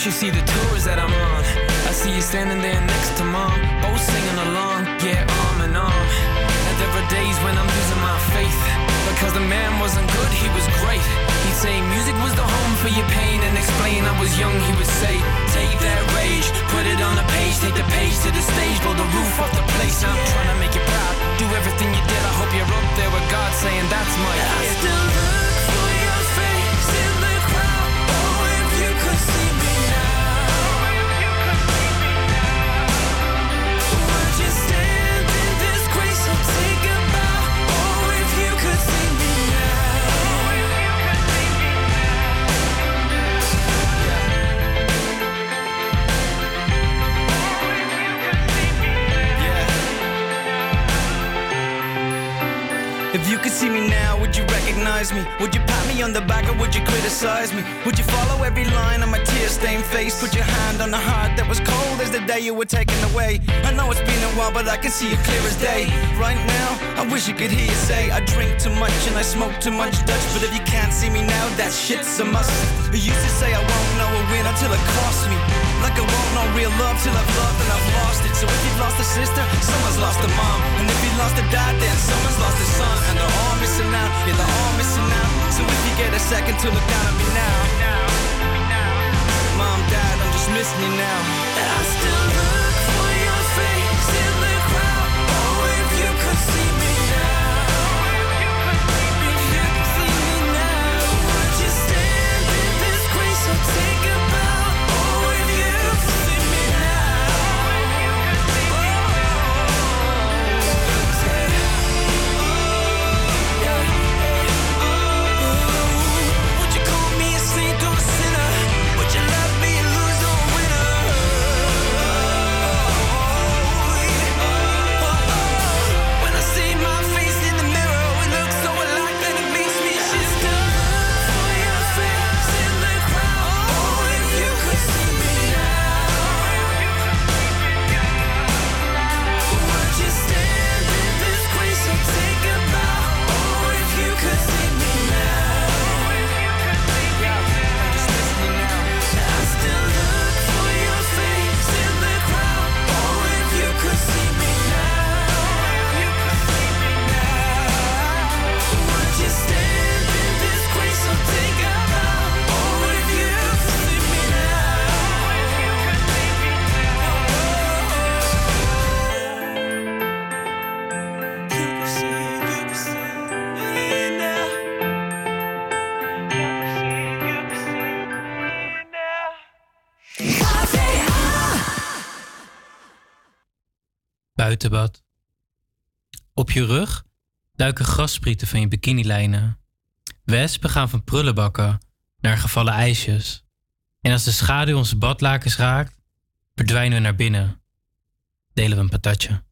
Should see the tours that I'm on. I see you standing there next to mom, both singing along, yeah, arm in arm. And there are days when I'm losing my faith. Because the man wasn't good, he was great. He'd say music was the home for your pain and explain I was young, he would say, take that rage, put it on the page, take the page to the stage, blow the roof off the place. I'm trying to make you proud, do everything you did. I hope you're up there with God saying that's my I kid. still look see me now, would you recognize me? Would you pat me on the back or would you criticize me? Would you follow every line on my tear-stained face? Put your hand on the heart that was cold as the day you were taken away. I know it's been a while, but I can see it clear as day. Right now, I wish you could hear you say I drink too much and I smoke too much Dutch. But if you can't see me now, that shit's a must. You used to say I won't know a win until it costs me. Like I won't know real love till I've loved and I've lost it. So if you've lost a sister, someone's lost a mom. And if you lost a dad, then someone's lost a son. And they're all missing out, yeah, they're all missing out. So if you get a second to look down at me now. Mom, dad, I'm just missing you now. I still look for your face Buitenbad. Op je rug duiken grassprieten van je bikinilijnen. Wespen gaan van prullenbakken naar gevallen ijsjes. En als de schaduw onze badlakens raakt, verdwijnen we naar binnen. Delen we een patatje.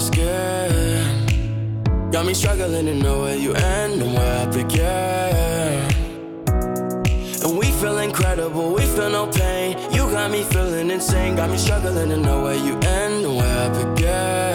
Skin. Got me struggling to know where you end and where I begin. And we feel incredible, we feel no pain. You got me feeling insane. Got me struggling to know where you end and where I begin.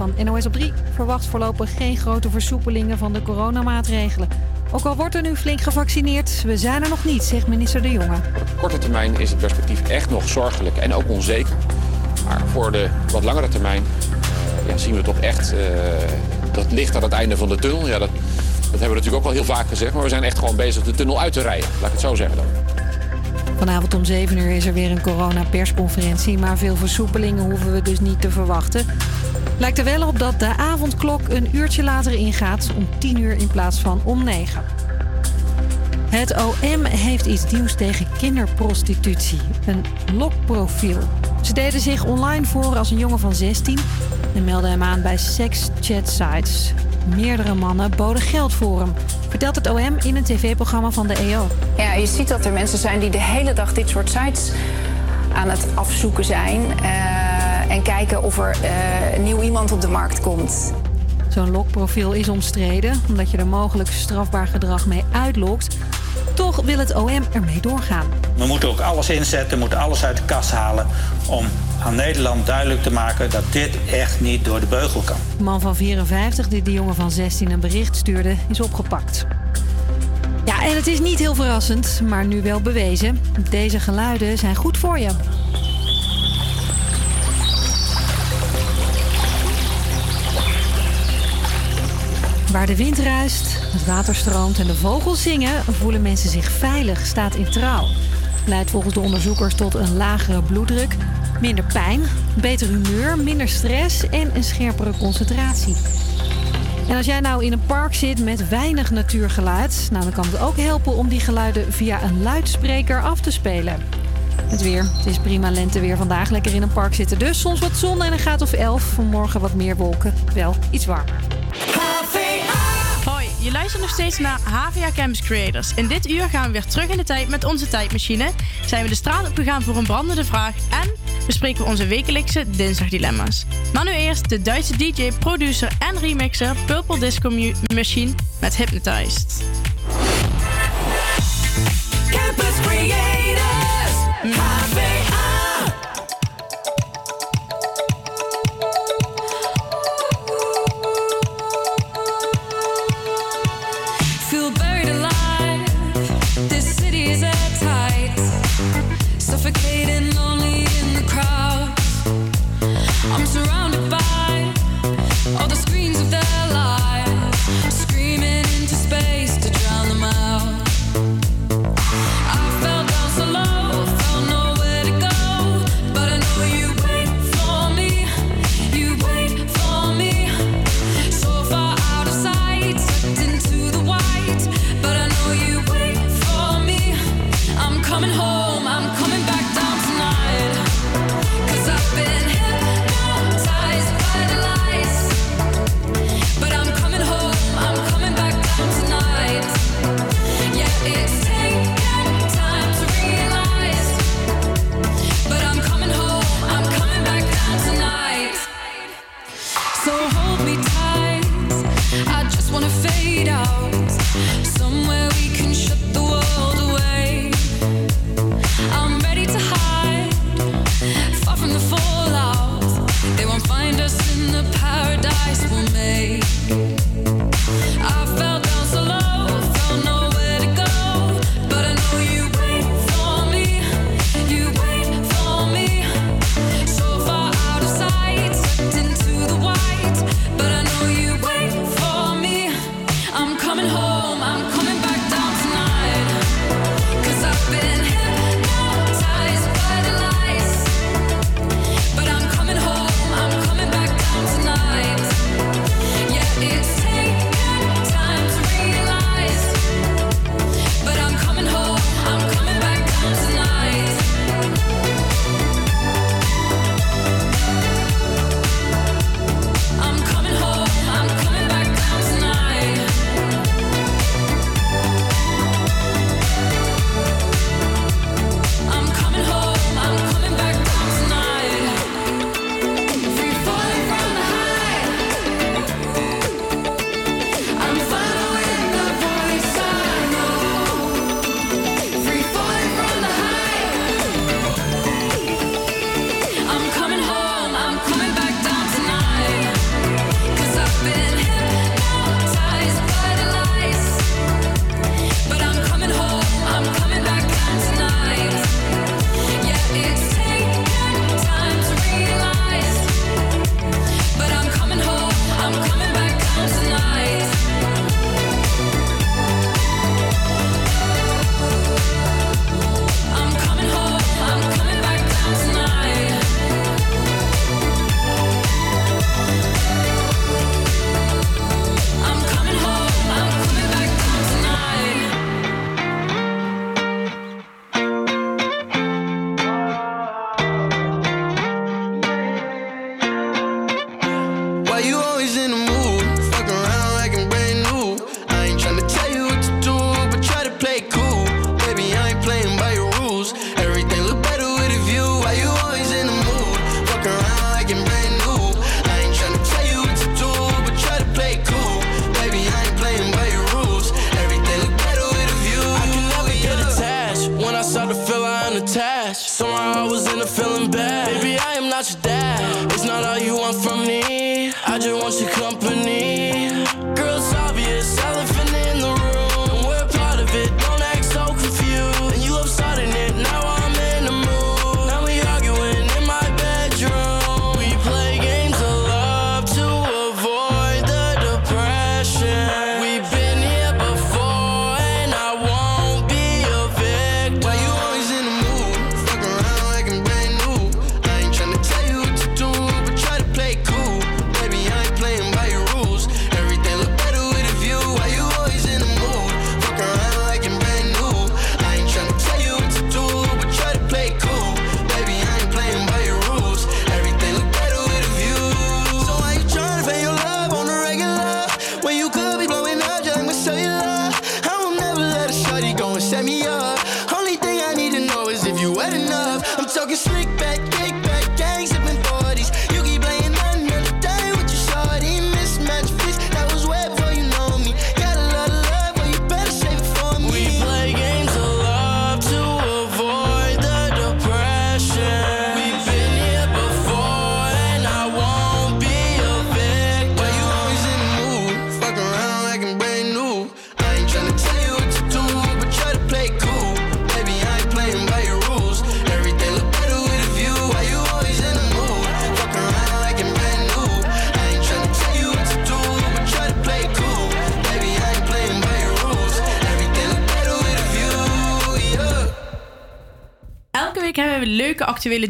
van NOS op 3 verwacht voorlopig geen grote versoepelingen van de coronamaatregelen. Ook al wordt er nu flink gevaccineerd, we zijn er nog niet, zegt minister De Jonge. Op korte termijn is het perspectief echt nog zorgelijk en ook onzeker. Maar voor de wat langere termijn eh, zien we toch echt eh, dat licht aan het einde van de tunnel. Ja, dat, dat hebben we natuurlijk ook al heel vaak gezegd, maar we zijn echt gewoon bezig de tunnel uit te rijden. Laat ik het zo zeggen dan. Vanavond om 7 uur is er weer een coronapersconferentie, maar veel versoepelingen hoeven we dus niet te verwachten. Lijkt er wel op dat de avondklok een uurtje later ingaat, om 10 uur in plaats van om 9. Het OM heeft iets nieuws tegen kinderprostitutie, een lokprofiel. Ze deden zich online voor als een jongen van 16 en meldden hem aan bij sekschatsites. Meerdere mannen boden geld voor hem, vertelt het OM in een tv-programma van de EO. Ja, je ziet dat er mensen zijn die de hele dag dit soort sites aan het afzoeken zijn. Eh, en kijken of er eh, nieuw iemand op de markt komt. Zo'n lokprofiel is omstreden, omdat je er mogelijk strafbaar gedrag mee uitlokt. Toch wil het OM ermee doorgaan. We moeten ook alles inzetten, we moeten alles uit de kast halen om aan Nederland duidelijk te maken dat dit echt niet door de beugel kan. De man van 54 die de jongen van 16 een bericht stuurde, is opgepakt. Ja, en het is niet heel verrassend, maar nu wel bewezen. Deze geluiden zijn goed voor je. Waar de wind ruist, het water stroomt en de vogels zingen, voelen mensen zich veilig, staat in trouw. Leidt volgens de onderzoekers tot een lagere bloeddruk, minder pijn, beter humeur, minder stress en een scherpere concentratie. En als jij nou in een park zit met weinig natuurgeluid, nou dan kan het ook helpen om die geluiden via een luidspreker af te spelen. Het weer. Het is prima lenteweer vandaag. Lekker in een park zitten dus. Soms wat zon en een graad of 11. Vanmorgen wat meer wolken. Wel iets warmer. Je luistert nog steeds naar HVA Campus Creators. In dit uur gaan we weer terug in de tijd met onze tijdmachine. Zijn we de straat op gegaan voor een brandende vraag. En bespreken we onze wekelijkse dinsdagdilemma's. Maar nu eerst de Duitse DJ, producer en remixer Purple Disco Machine met Hypnotized.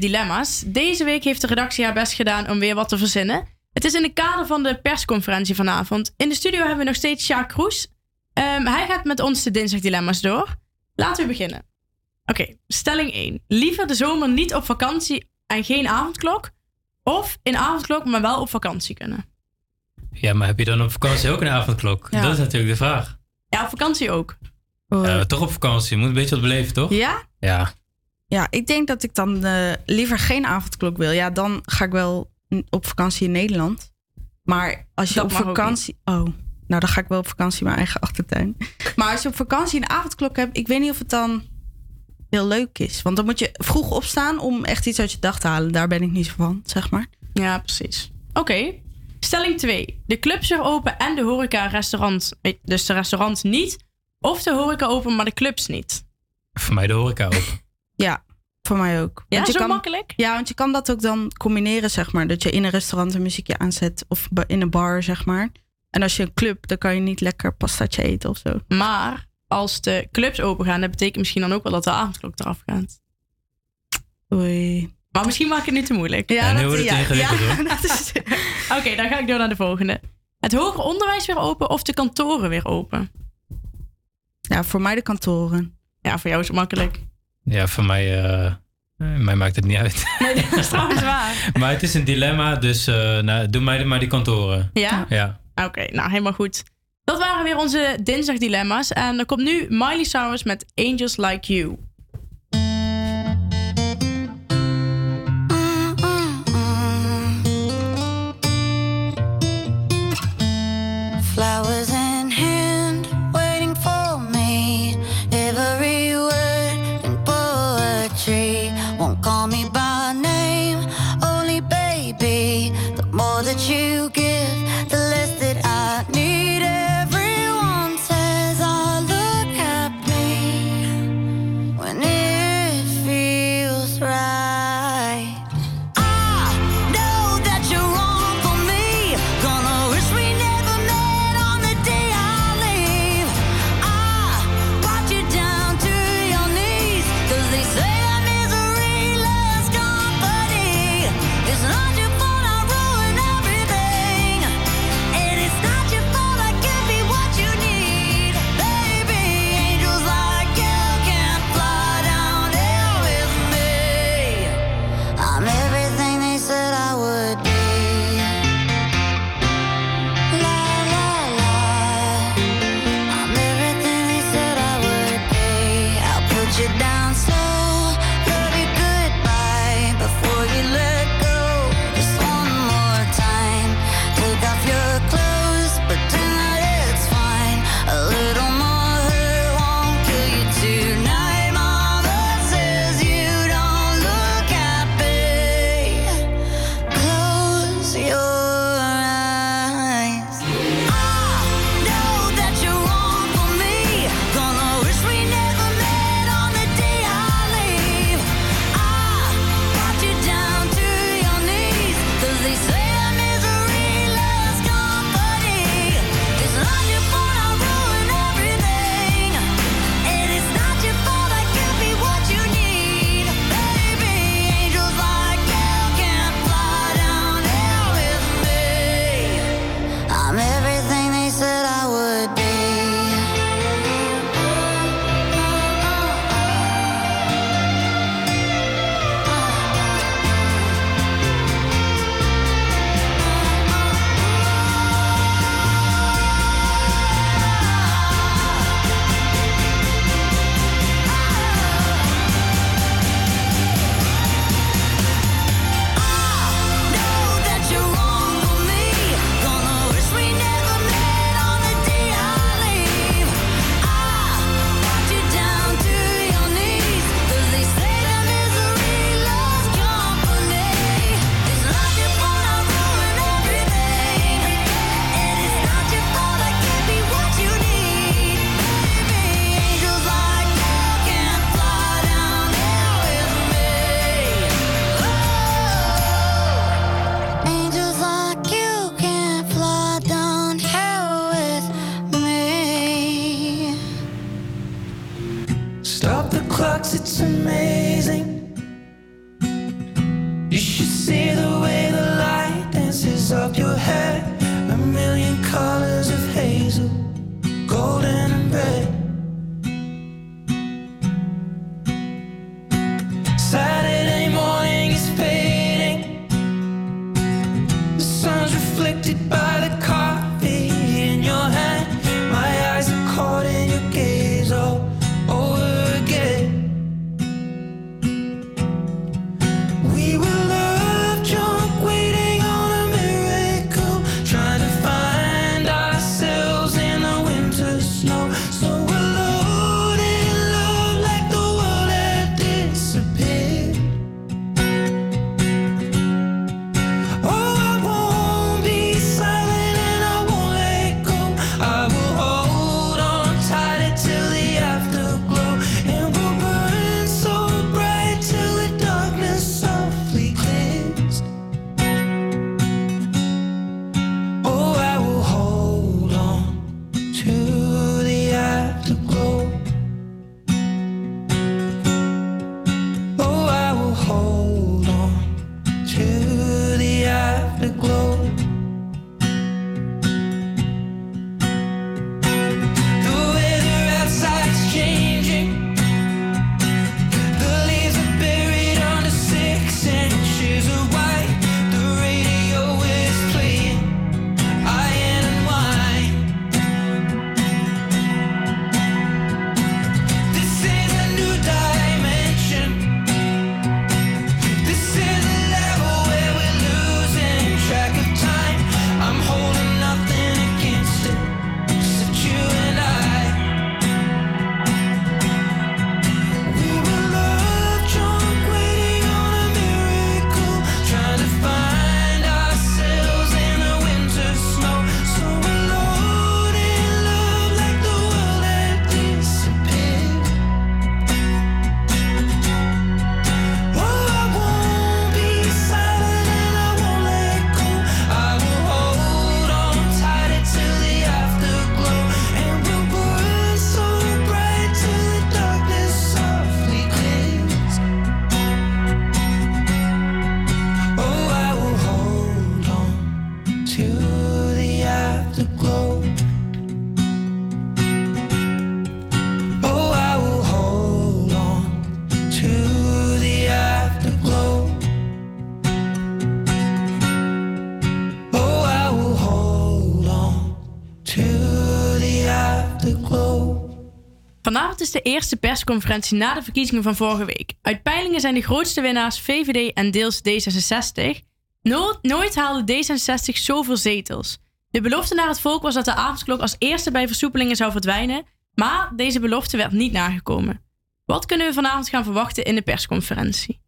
Dilemma's. Deze week heeft de redactie haar best gedaan om weer wat te verzinnen. Het is in het kader van de persconferentie vanavond. In de studio hebben we nog steeds Sjaak Kroes. Ehm, hij gaat met ons de dinsdagdilemma's door. Laten we beginnen. Oké, stelling 1. Liever de zomer niet op vakantie en geen avondklok? Of in avondklok, maar wel op vakantie kunnen? Ja, maar heb je dan op vakantie ook een avondklok? Ja. Dat is natuurlijk de vraag. Ja, op vakantie ook. Eh, toch op vakantie. Je moet een beetje wat beleven, toch? Ja? Ja. Ja, ik denk dat ik dan eh, liever geen avondklok wil. Ja, dan ga ik wel op vakantie in Nederland. Maar als je Dat op vakantie. Oh, nou dan ga ik wel op vakantie in mijn eigen achtertuin. [LAUGHS] Maar als je op vakantie een avondklok hebt, ik weet niet of het dan heel leuk is. Want dan moet je vroeg opstaan om echt iets uit je dag te halen. Daar ben ik niet zo van, zeg maar. Ja, precies. Oké. Stelling 2. De clubs weer open en de horeca restaurant. eh, Dus de restaurants niet. Of de horeca open, maar de clubs niet. Voor mij de horeca open. Ja, voor mij ook. Ja, Want je zo kan, makkelijk? Ja, want je kan dat ook dan combineren, zeg maar. Dat je in een restaurant een muziekje aanzet of in een bar, zeg maar. En als je een club, dan kan je niet lekker pastaatje eten of zo. Maar als de clubs open gaan, dat betekent misschien dan ook wel dat de avondklok eraf gaat. Oei. Maar misschien maak ik het nu te moeilijk. Ja, nu wordt het ingewikkeld, hoor. [LAUGHS] dat is... [LAUGHS] Oké, dan ga ik door naar de volgende. Het hoger onderwijs weer open of de kantoren weer open? Ja, voor mij de kantoren. Ja, voor jou is het makkelijk. Ja, voor mij, eh, mij maakt het niet uit. [LAUGHS] Nee, dat is trouwens waar. [LAUGHS] maar het is een dilemma, dus eh, nou, doe mij maar die kantoren. Ja? Ja. Oké, nou helemaal goed. Dat waren weer onze dinsdagdilemma's. En dan komt nu Miley Cyrus met Angels Like You. De eerste persconferentie na de verkiezingen van vorige week. Uit peilingen zijn de grootste winnaars VVD en deels D66. No- nooit haalde D66 zoveel zetels. De belofte naar het volk was dat de avondklok als eerste bij versoepelingen zou verdwijnen, maar deze belofte werd niet nagekomen. Wat kunnen we vanavond gaan verwachten in de persconferentie?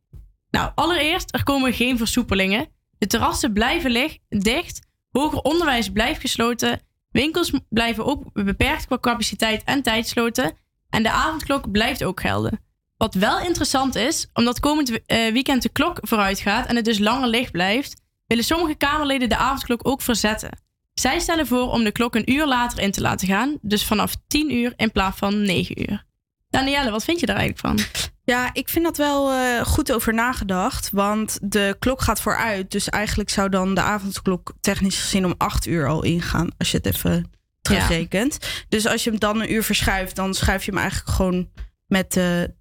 Nou, allereerst, er komen geen versoepelingen. De terrassen blijven dicht, hoger onderwijs blijft gesloten, winkels blijven ook beperkt qua capaciteit en tijdsloten en de avondklok blijft ook gelden. Wat wel interessant is, omdat komend eh, weekend de klok vooruit gaat en het dus langer licht blijft, willen sommige Kamerleden de avondklok ook verzetten. Zij stellen voor om de klok een uur later in te laten gaan, dus vanaf 10 uur in plaats van 9 uur. Danielle, wat vind je daar eigenlijk van? Ja, ik vind dat wel eh, goed over nagedacht. Want de klok gaat vooruit. Dus eigenlijk zou dan de avondklok technisch gezien om 8 uur al ingaan. Als je het even terugrekent. Dus als je hem dan een uur verschuift, dan schuif je hem eigenlijk gewoon met de.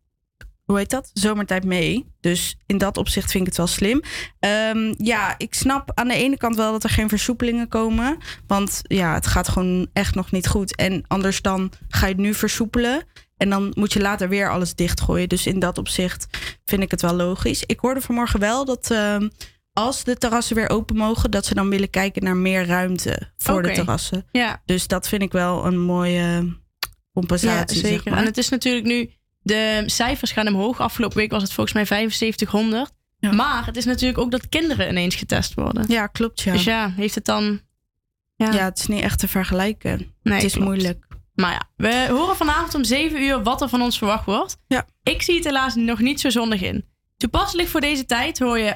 Hoe heet dat? Zomertijd mee. Dus in dat opzicht vind ik het wel slim. Ehm, ja, ik snap aan de ene kant wel dat er geen versoepelingen komen. Want ja, het gaat gewoon echt nog niet goed. En anders dan ga je het nu versoepelen. En dan moet je later weer alles dichtgooien. Dus in dat opzicht vind ik het wel logisch. Ik hoorde vanmorgen wel dat ehm, als de terrassen weer open mogen, dat ze dan willen kijken naar meer ruimte voor de terrassen. Ja. Dus dat vind ik wel een mooie compensatie. Ja, zeg zeker. maar. En het is natuurlijk nu, de cijfers gaan omhoog. Afgelopen week was het volgens mij 7500. Maar het is natuurlijk ook dat kinderen ineens getest worden. Ja, klopt. Ja. Dus ja, heeft het dan. Ja, Ja, het is niet echt te vergelijken. Nee, het is klopt. moeilijk. Maar ja, we horen vanavond om 7 uur wat er van ons verwacht wordt. Ja. Ik zie het helaas nog niet zo zonnig in. Toepasselijk voor deze tijd hoor je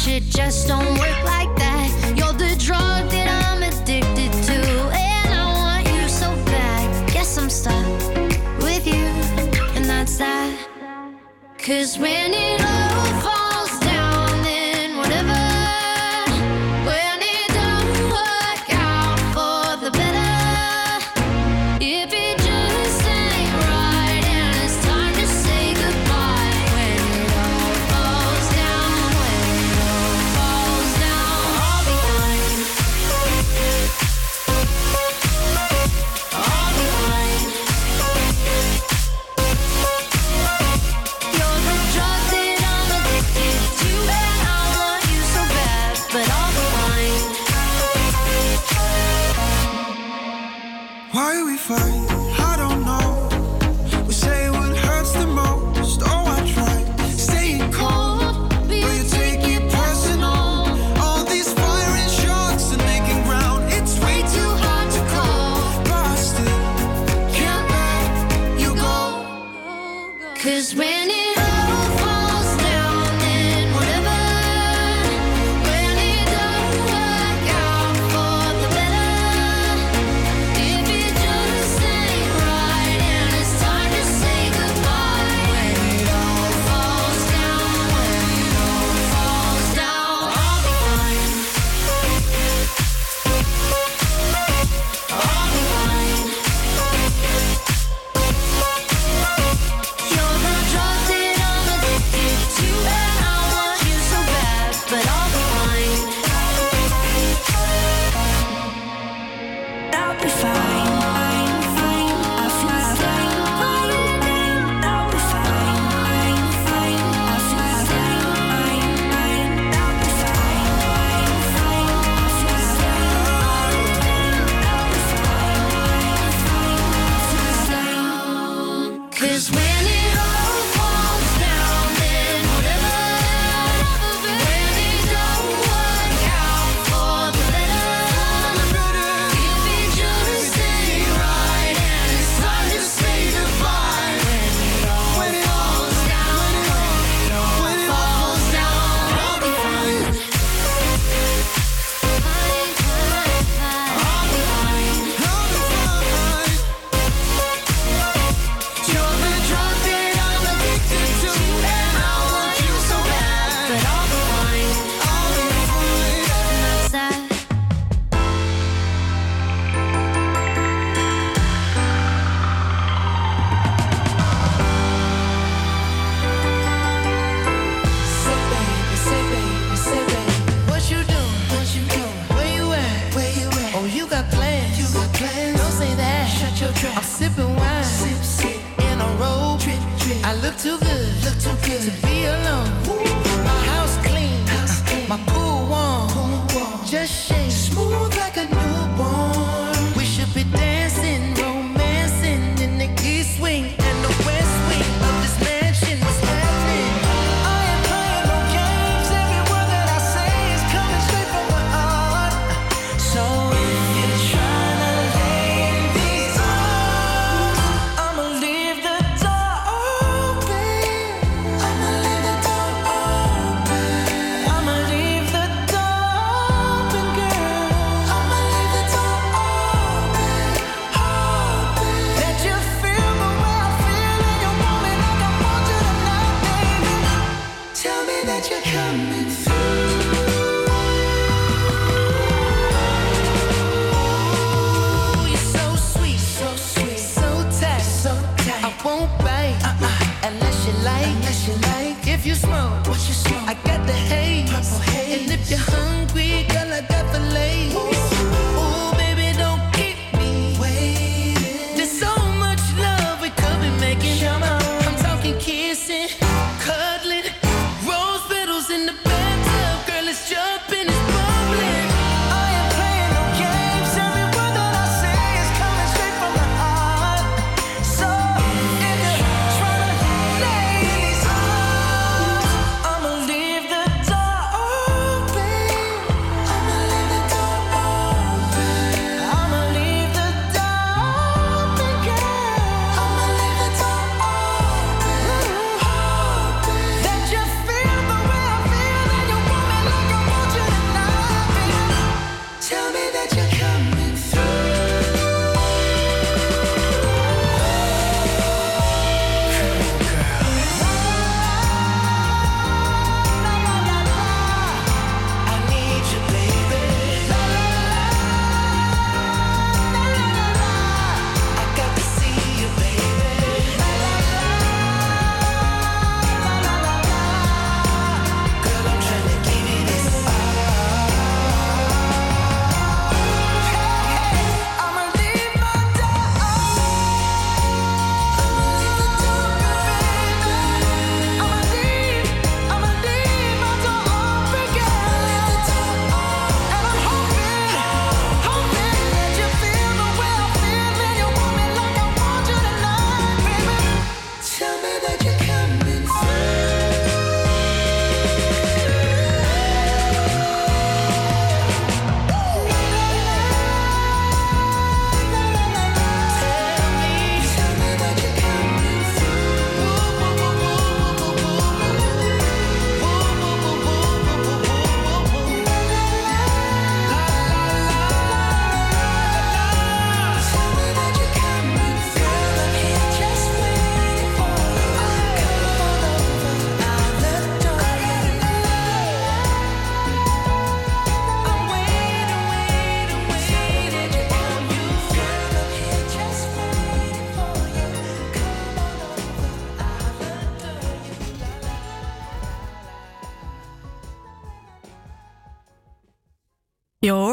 shit just don't work like that. You're the drug that I'm addicted to, and I want you so bad. Guess I'm stuck with you, and that's that. Cause when it all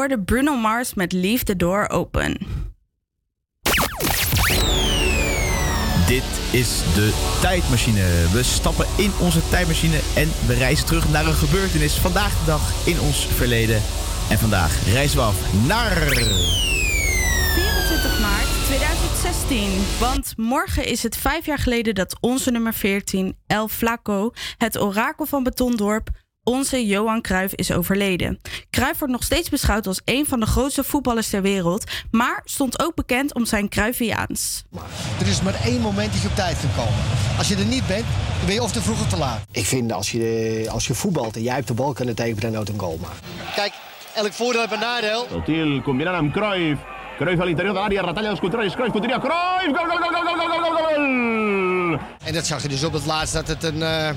hoorde Bruno Mars met Leave the Door Open. Dit is de tijdmachine. We stappen in onze tijdmachine en we reizen terug naar een gebeurtenis vandaag de dag in ons verleden. En vandaag reizen we af naar 24 maart 2016. Want morgen is het vijf jaar geleden dat onze nummer 14, El Flaco, het orakel van Betondorp, onze Johan Cruijff is overleden. Cruijff wordt nog steeds beschouwd als een van de grootste voetballers ter wereld, maar stond ook bekend om zijn Cruyffiaans. Er is maar één moment dat je op tijd kan komen. Als je er niet bent, dan ben je of te vroeg of te laat. Ik vind als je, als je voetbalt en jij hebt de bal, kan het tegen nooit een goal maken. Kijk, elk voordeel heeft een nadeel. Sotil, combinan amb Cruyff. Cruyff a l'interior de l'àrea, retalla els contraris. Cruyff continua. Cruyff! Gol, gol, gol, gol! En dat zag je dus op het laatst dat het een, eh,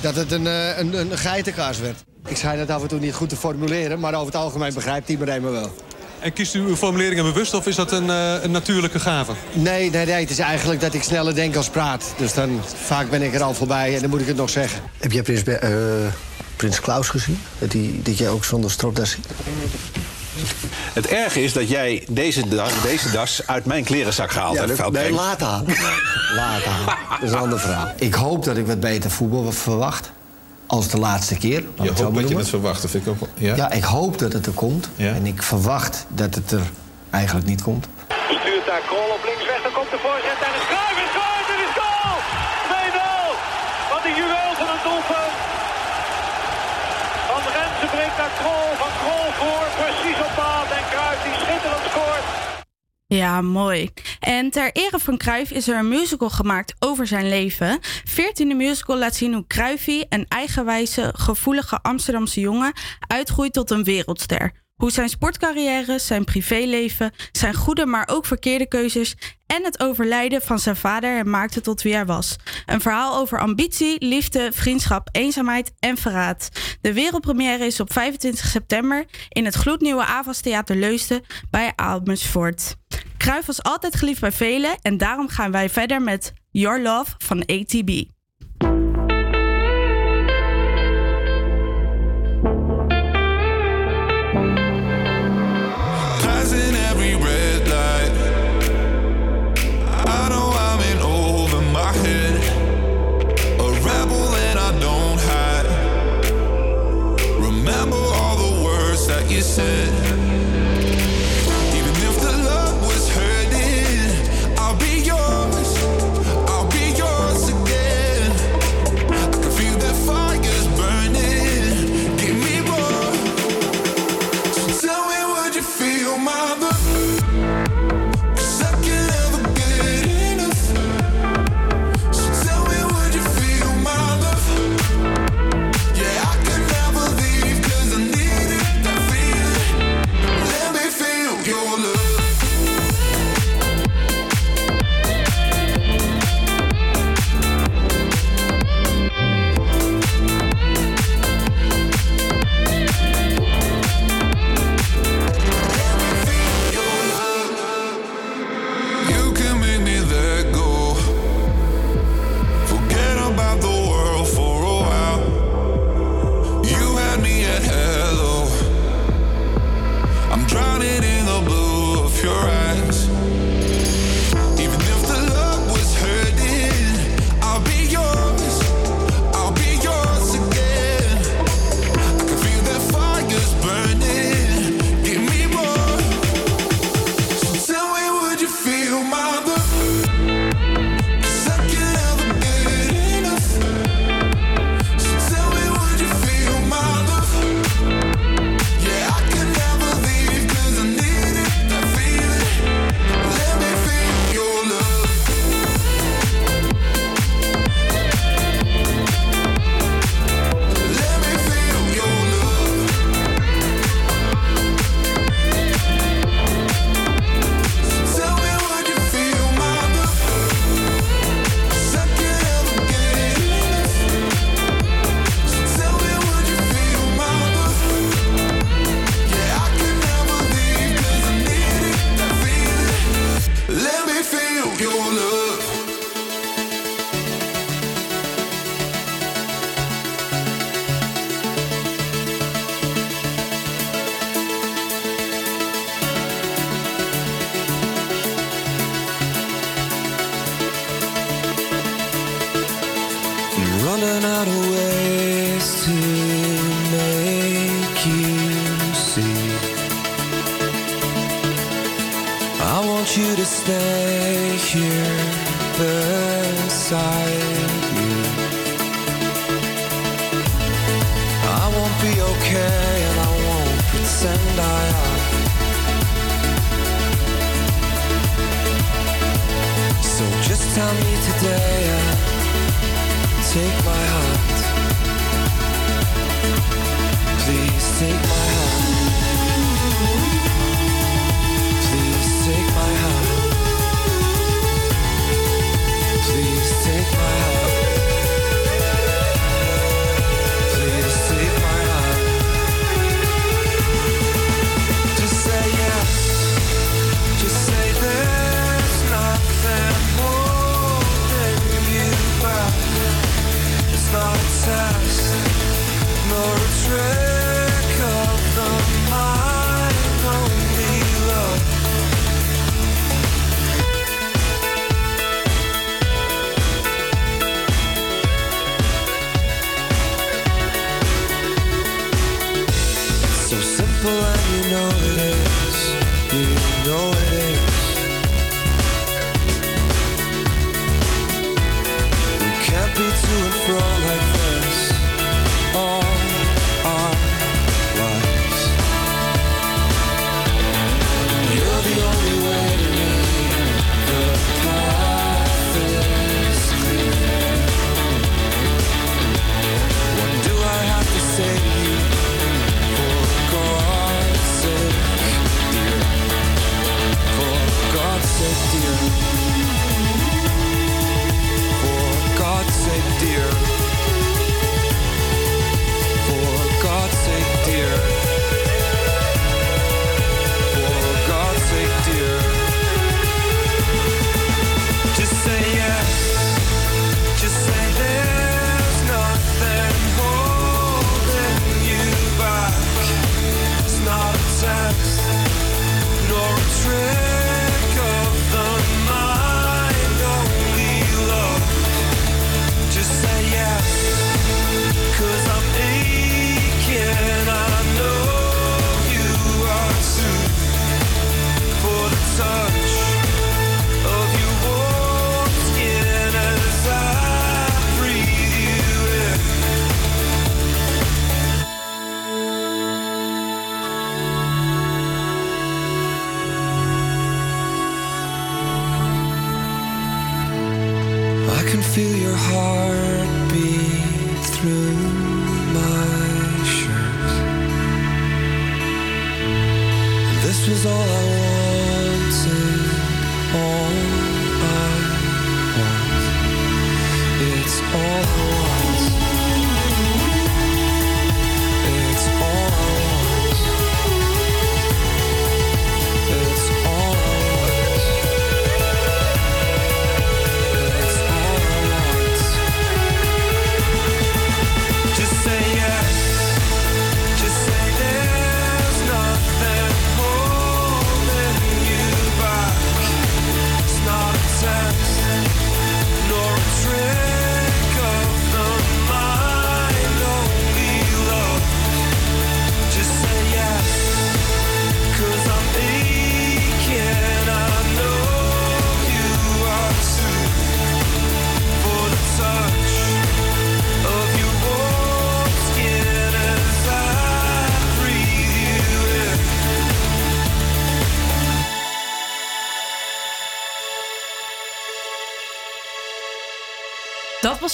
dat het een, eh, een, een geitenkaas werd. Ik zei dat af en toe niet goed te formuleren, maar over het algemeen begrijpt iedereen me wel. En kiest u uw formuleringen bewust of is dat een, eh, een natuurlijke gave? Nee, nee, nee, het is eigenlijk dat ik sneller denk als praat. Dus dan vaak ben ik er al voorbij en dan moet ik het nog zeggen. Heb jij Prins, eh, Prins Klaus gezien? Dat, die, dat jij ook zonder stropdas ziet? Het erge is dat jij deze, da- deze das uit mijn klerenzak gehaald Ja, hebt. Nee, laat halen. Laat. Dat is een ander verhaal. Ik hoop dat ik wat beter voetbal verwacht. Als de laatste keer. Je het hoopt dat je het verwacht, dat vind ik ook wel- ja? Ja, ik hoop dat het er komt. En ik verwacht dat het er eigenlijk niet komt. Stuurt daar Krol op links weg, dan komt de voorzet en is Cruijff is goal, het is goal! 2-0! Wat een juweel van een doelpunt! Van Rensen brengt naar Krol, van Krol voor, precies op maat en Cruijff die schitterend scoort. Ja, mooi. En ter ere van Cruijff is er een musical gemaakt over zijn leven. 14e musical laat zien hoe Cruijffie, een eigenwijze, gevoelige Amsterdamse jongen, uitgroeit tot een wereldster. Hoe zijn sportcarrière, zijn privéleven, zijn goede maar ook verkeerde keuzes en het overlijden van zijn vader hem maakte tot wie hij was. Een verhaal over ambitie, liefde, vriendschap, eenzaamheid en verraad. De wereldpremière is op 25 september in het gloednieuwe Avas Theater Leusden bij Amersfoort. Cruijff was altijd geliefd bij velen en daarom gaan wij verder met Your Love van ATB. You said.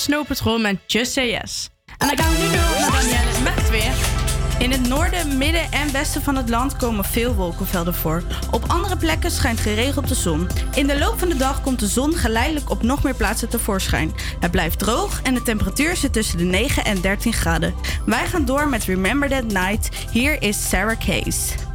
Snow Patrol met Just Say Yes. En dan gaan nu door naar Danielle weer. In het noorden, midden en westen van het land komen veel wolkenvelden voor. Op andere plekken schijnt geregeld de zon. In de loop van de dag komt de zon geleidelijk op nog meer plaatsen tevoorschijn. Het blijft droog en de temperatuur zit tussen de 9 en 13 graden. Wij gaan door met Remember That Night. Hier is Sarah Case.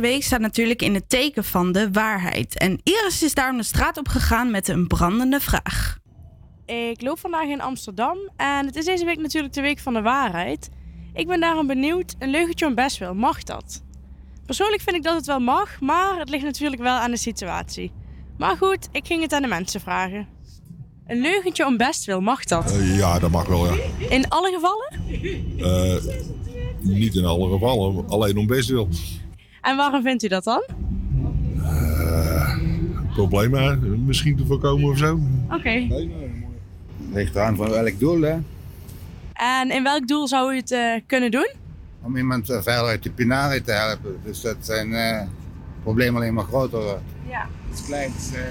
Deze week staat natuurlijk in het teken van de waarheid. En Iris is daarom de straat op gegaan met een brandende vraag. Ik loop vandaag in Amsterdam en het is deze week natuurlijk de week van de waarheid. Ik ben daarom benieuwd, een leugentje om best wel, mag dat? Persoonlijk vind ik dat het wel mag, maar het ligt natuurlijk wel aan de situatie. Maar goed, ik ging het aan de mensen vragen. Een leugentje om best wil, mag dat? Eh, ja, dat mag wel, ja. In alle gevallen? Eh, niet in alle gevallen, alleen om best wil. En waarom vindt u dat dan? Problemen misschien te voorkomen of zo. Oké. Ligt aan van welk doel, hè? En in welk doel zou u het eh, kunnen doen? Om iemand eh, verder uit de pinare te helpen. Dus dat zijn eh problemen alleen maar groter worden. Ja. Iets kleins eh,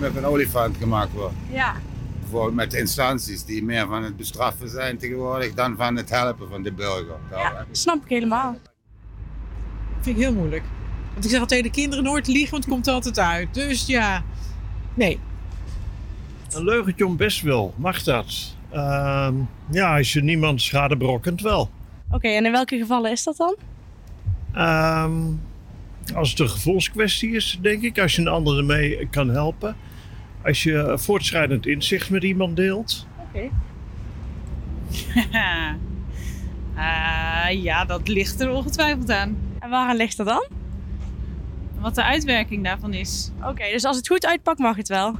van een olifant gemaakt wordt. Ja. Bijvoorbeeld met instanties die meer van het bestraffen zijn tegenwoordig dan van het helpen van de burger. Ja, snap ik helemaal. Vind ik heel moeilijk. Want ik zeg al tegen de kinderen nooit liegen, want het komt er altijd uit. Dus ja, nee. Een leugentje om best wil, mag dat? Ehm, ja, als je niemand schade berokkent, wel. Oké, en in welke gevallen is dat dan? Ehm, als het een gevoelskwestie is, denk ik, als je een ander ermee kan helpen. Als je voortschrijdend inzicht met iemand deelt. Oké. Ah, [LAUGHS] ja, dat ligt er ongetwijfeld aan. En waaraan ligt dat dan? Wat de uitwerking daarvan is. Oké, dus als het goed uitpakt mag het wel.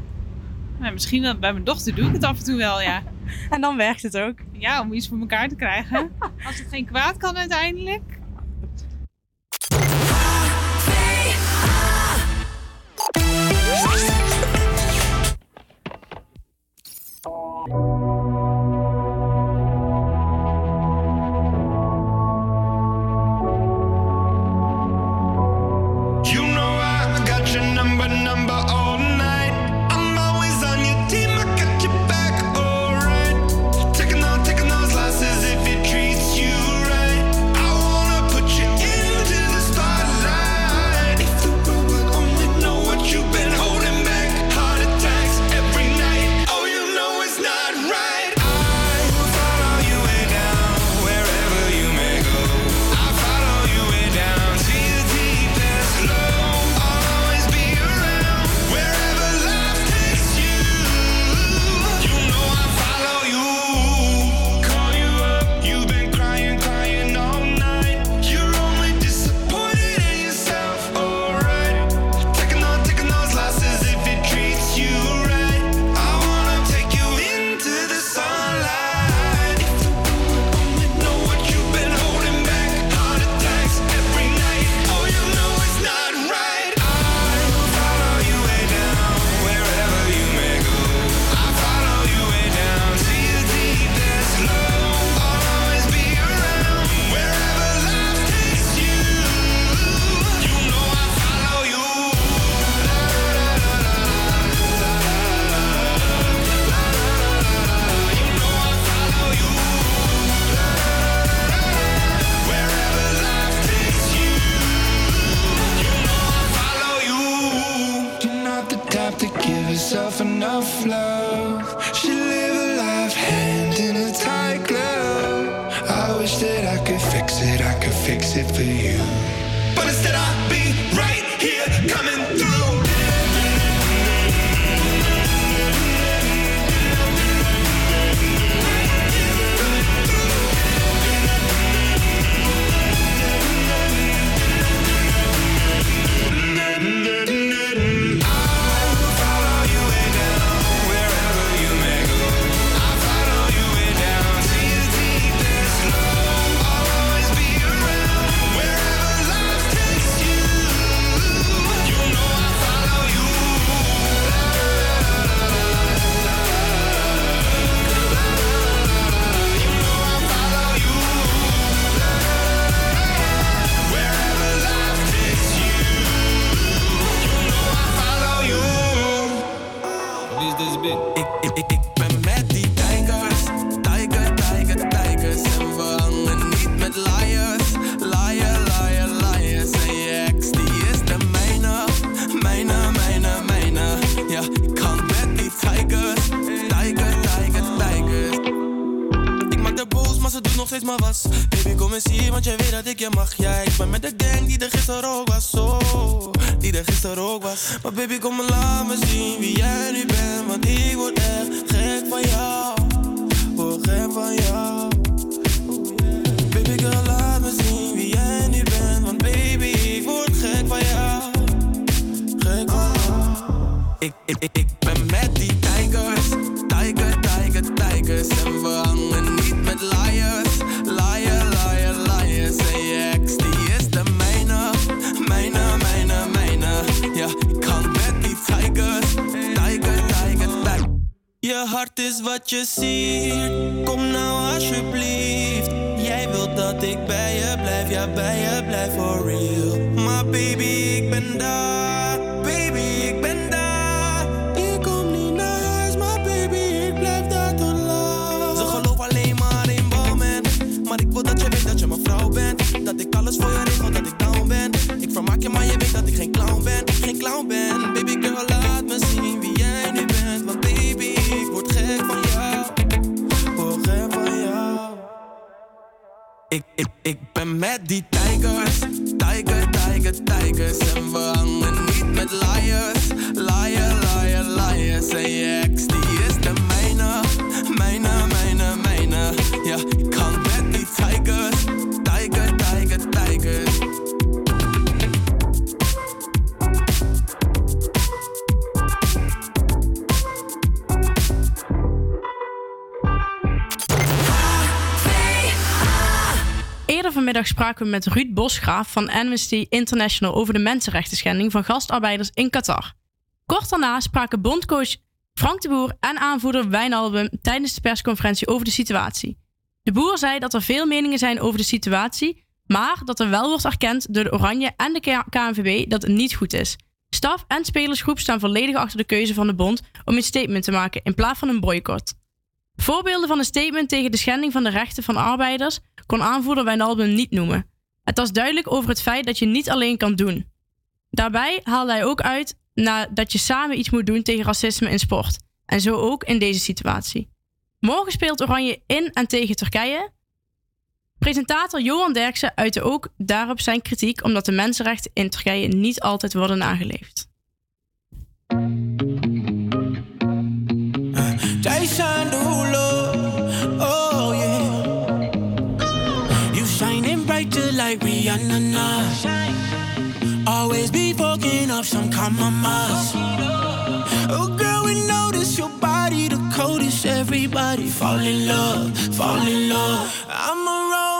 Nou, misschien wel bij mijn dochter doe ik het af en toe wel, ja. [LAUGHS] En dan werkt het ook. Ja, om iets voor elkaar te krijgen. [LAUGHS] Als het geen kwaad kan uiteindelijk. Gisteren ook was. Oh, die er gisteren ook was. Maar baby, kom maar laat me zien ex, die is de mijne. Mijne, mijne, mijne. Ja, ik hang met die tigers. Tiger, tiger, tigers. Eerder vanmiddag spraken we met Ruud Bosgraaf van Amnesty International over de mensenrechten schending van gastarbeiders in Qatar. Kort daarna spraken bondcoach Frank de Boer en aanvoerder Wijnaldum tijdens de persconferentie over de situatie. De Boer zei dat er veel meningen zijn over de situatie, maar dat er wel wordt erkend door de Oranje en de KNVB dat het niet goed is. Staf en spelersgroep staan volledig achter de keuze van de bond om een statement te maken in plaats van een boycott. Voorbeelden van een statement tegen de schending van de rechten van arbeiders kon aanvoerder Wijnaldum niet noemen. Het was duidelijk over het feit dat je niet alleen kan doen. Daarbij haalde hij ook uit na dat je samen iets moet doen tegen racisme in sport. En zo ook in deze situatie. Morgen speelt Oranje in en tegen Turkije. Presentator Johan Derksen uitte ook daarop zijn kritiek omdat de mensenrechten in Turkije niet altijd worden nageleefd. Jason Always be fucking up some compromise. Oh girl, we notice your body the coldest. Everybody fall in love, fall in love. I'm a rolling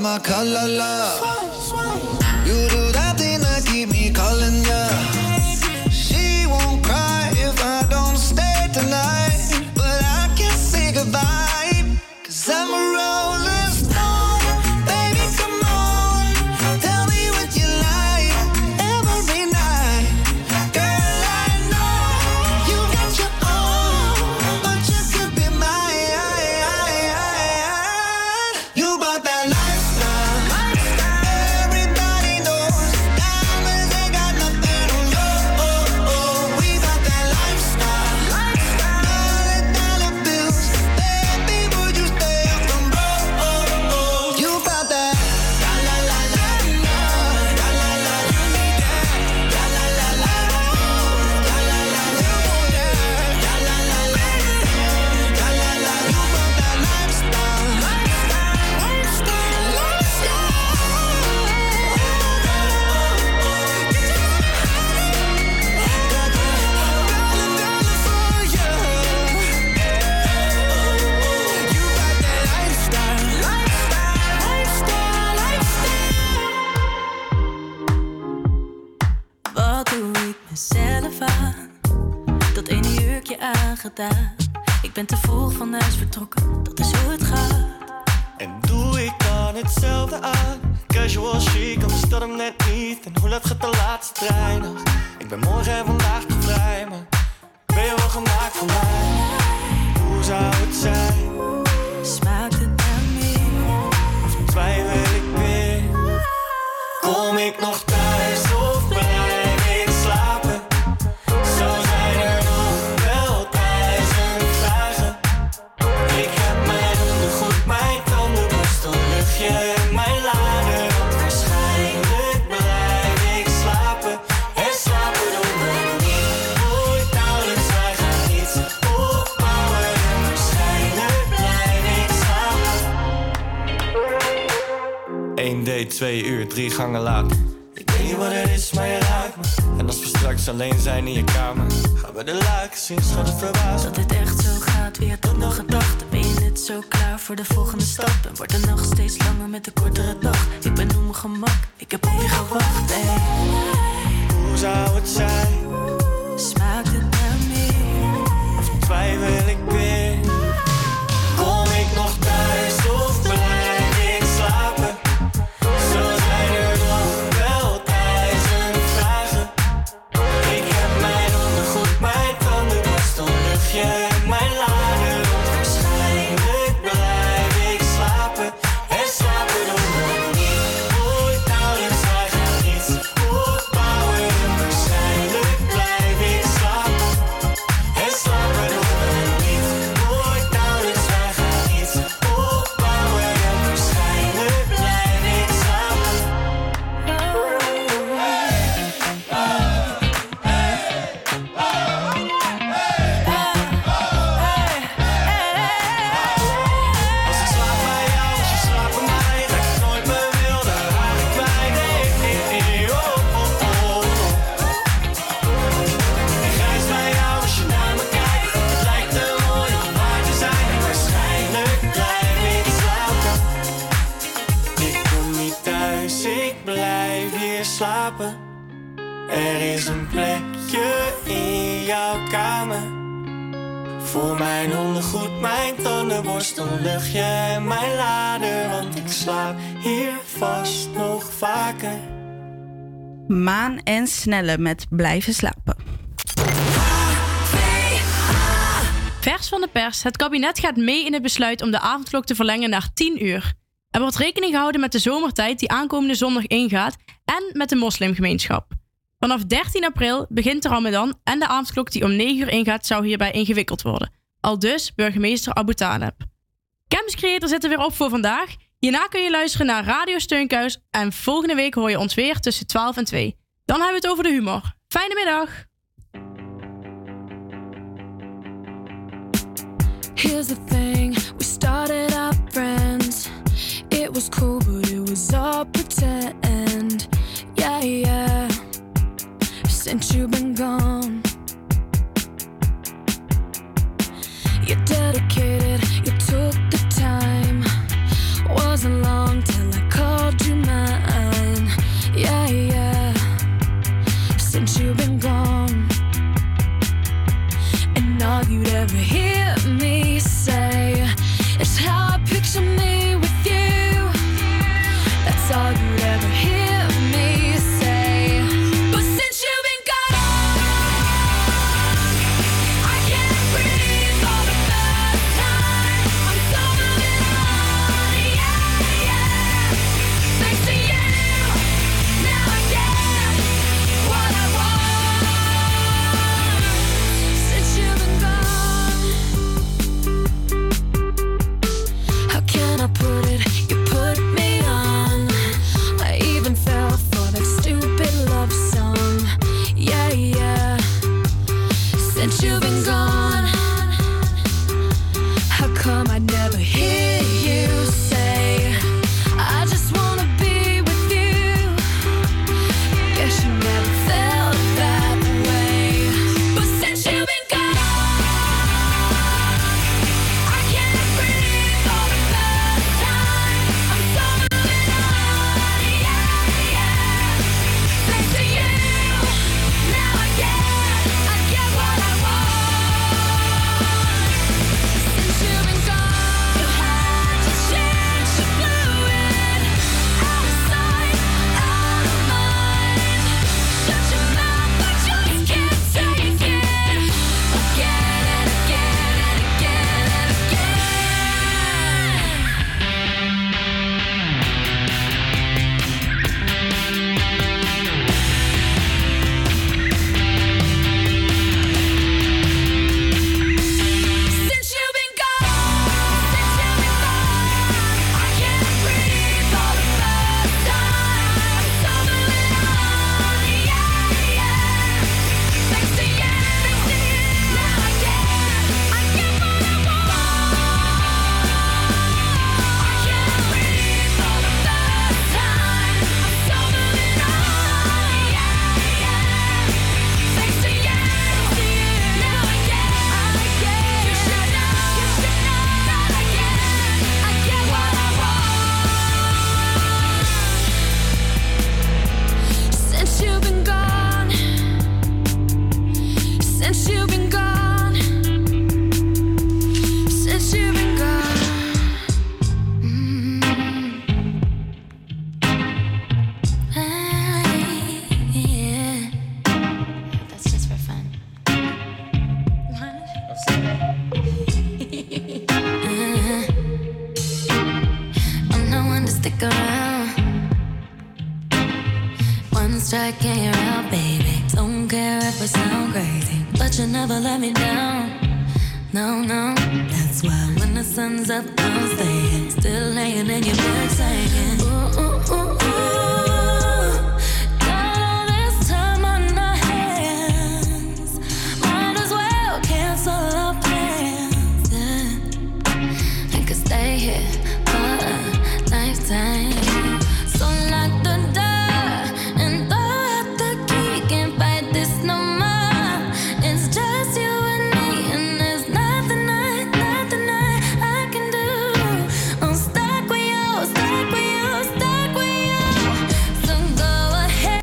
my color, love. Aangedaan. Ik ben te vroeg van huis vertrokken, dat is hoe het gaat. En doe ik dan hetzelfde aan? Casual chic, anders dat hem net niet. En hoe laat gaat de laatste trein nog? Ik ben morgen en vandaag te vrij, maar ben je wel gemaakt voor mij? Hoe zou het zijn? Smaakt het naar meer? Of twijfel ik weer? Kom ik nog thuis 1 date, 2 uur, drie gangen later. Ik weet niet wat het is, maar je raakt me. En als we straks alleen zijn in je kamer, gaan we de laken zien, schat het verbaasd. Dat dit echt zo gaat, wie had dat nog gedacht? Ben je net zo klaar voor de volgende stap? En wordt er nog steeds langer met de kortere dag? Ik ben op mijn gemak, ik heb op je gewacht, hey. Hoe zou het zijn? Smaakt het naar meer? Of twijfel ik weer? Voor mijn ondergoed, mijn tandenborstel, luchtje en mijn lader. Want ik slaap hier vast nog vaker. Maan en Snelle met Blijven slapen. Vers van de pers. Het kabinet gaat mee in het besluit om de avondklok te verlengen naar 10 uur. Er wordt rekening gehouden met de zomertijd die aankomende zondag ingaat en met de moslimgemeenschap. Vanaf 13 april begint de Ramadan en de avondklok die om 9 uur ingaat zou hierbij ingewikkeld worden. Al dus burgemeester Abu Taleb. Campus Creator zit er weer op voor vandaag. Hierna kun je luisteren naar Radio Steunkuis en volgende week hoor je ons weer tussen 12 en 2. Dan hebben we het over de humor. Fijne middag! Here's the thing, we started out friends. It was cool, but it was. Since you've been gone, you're dedicated,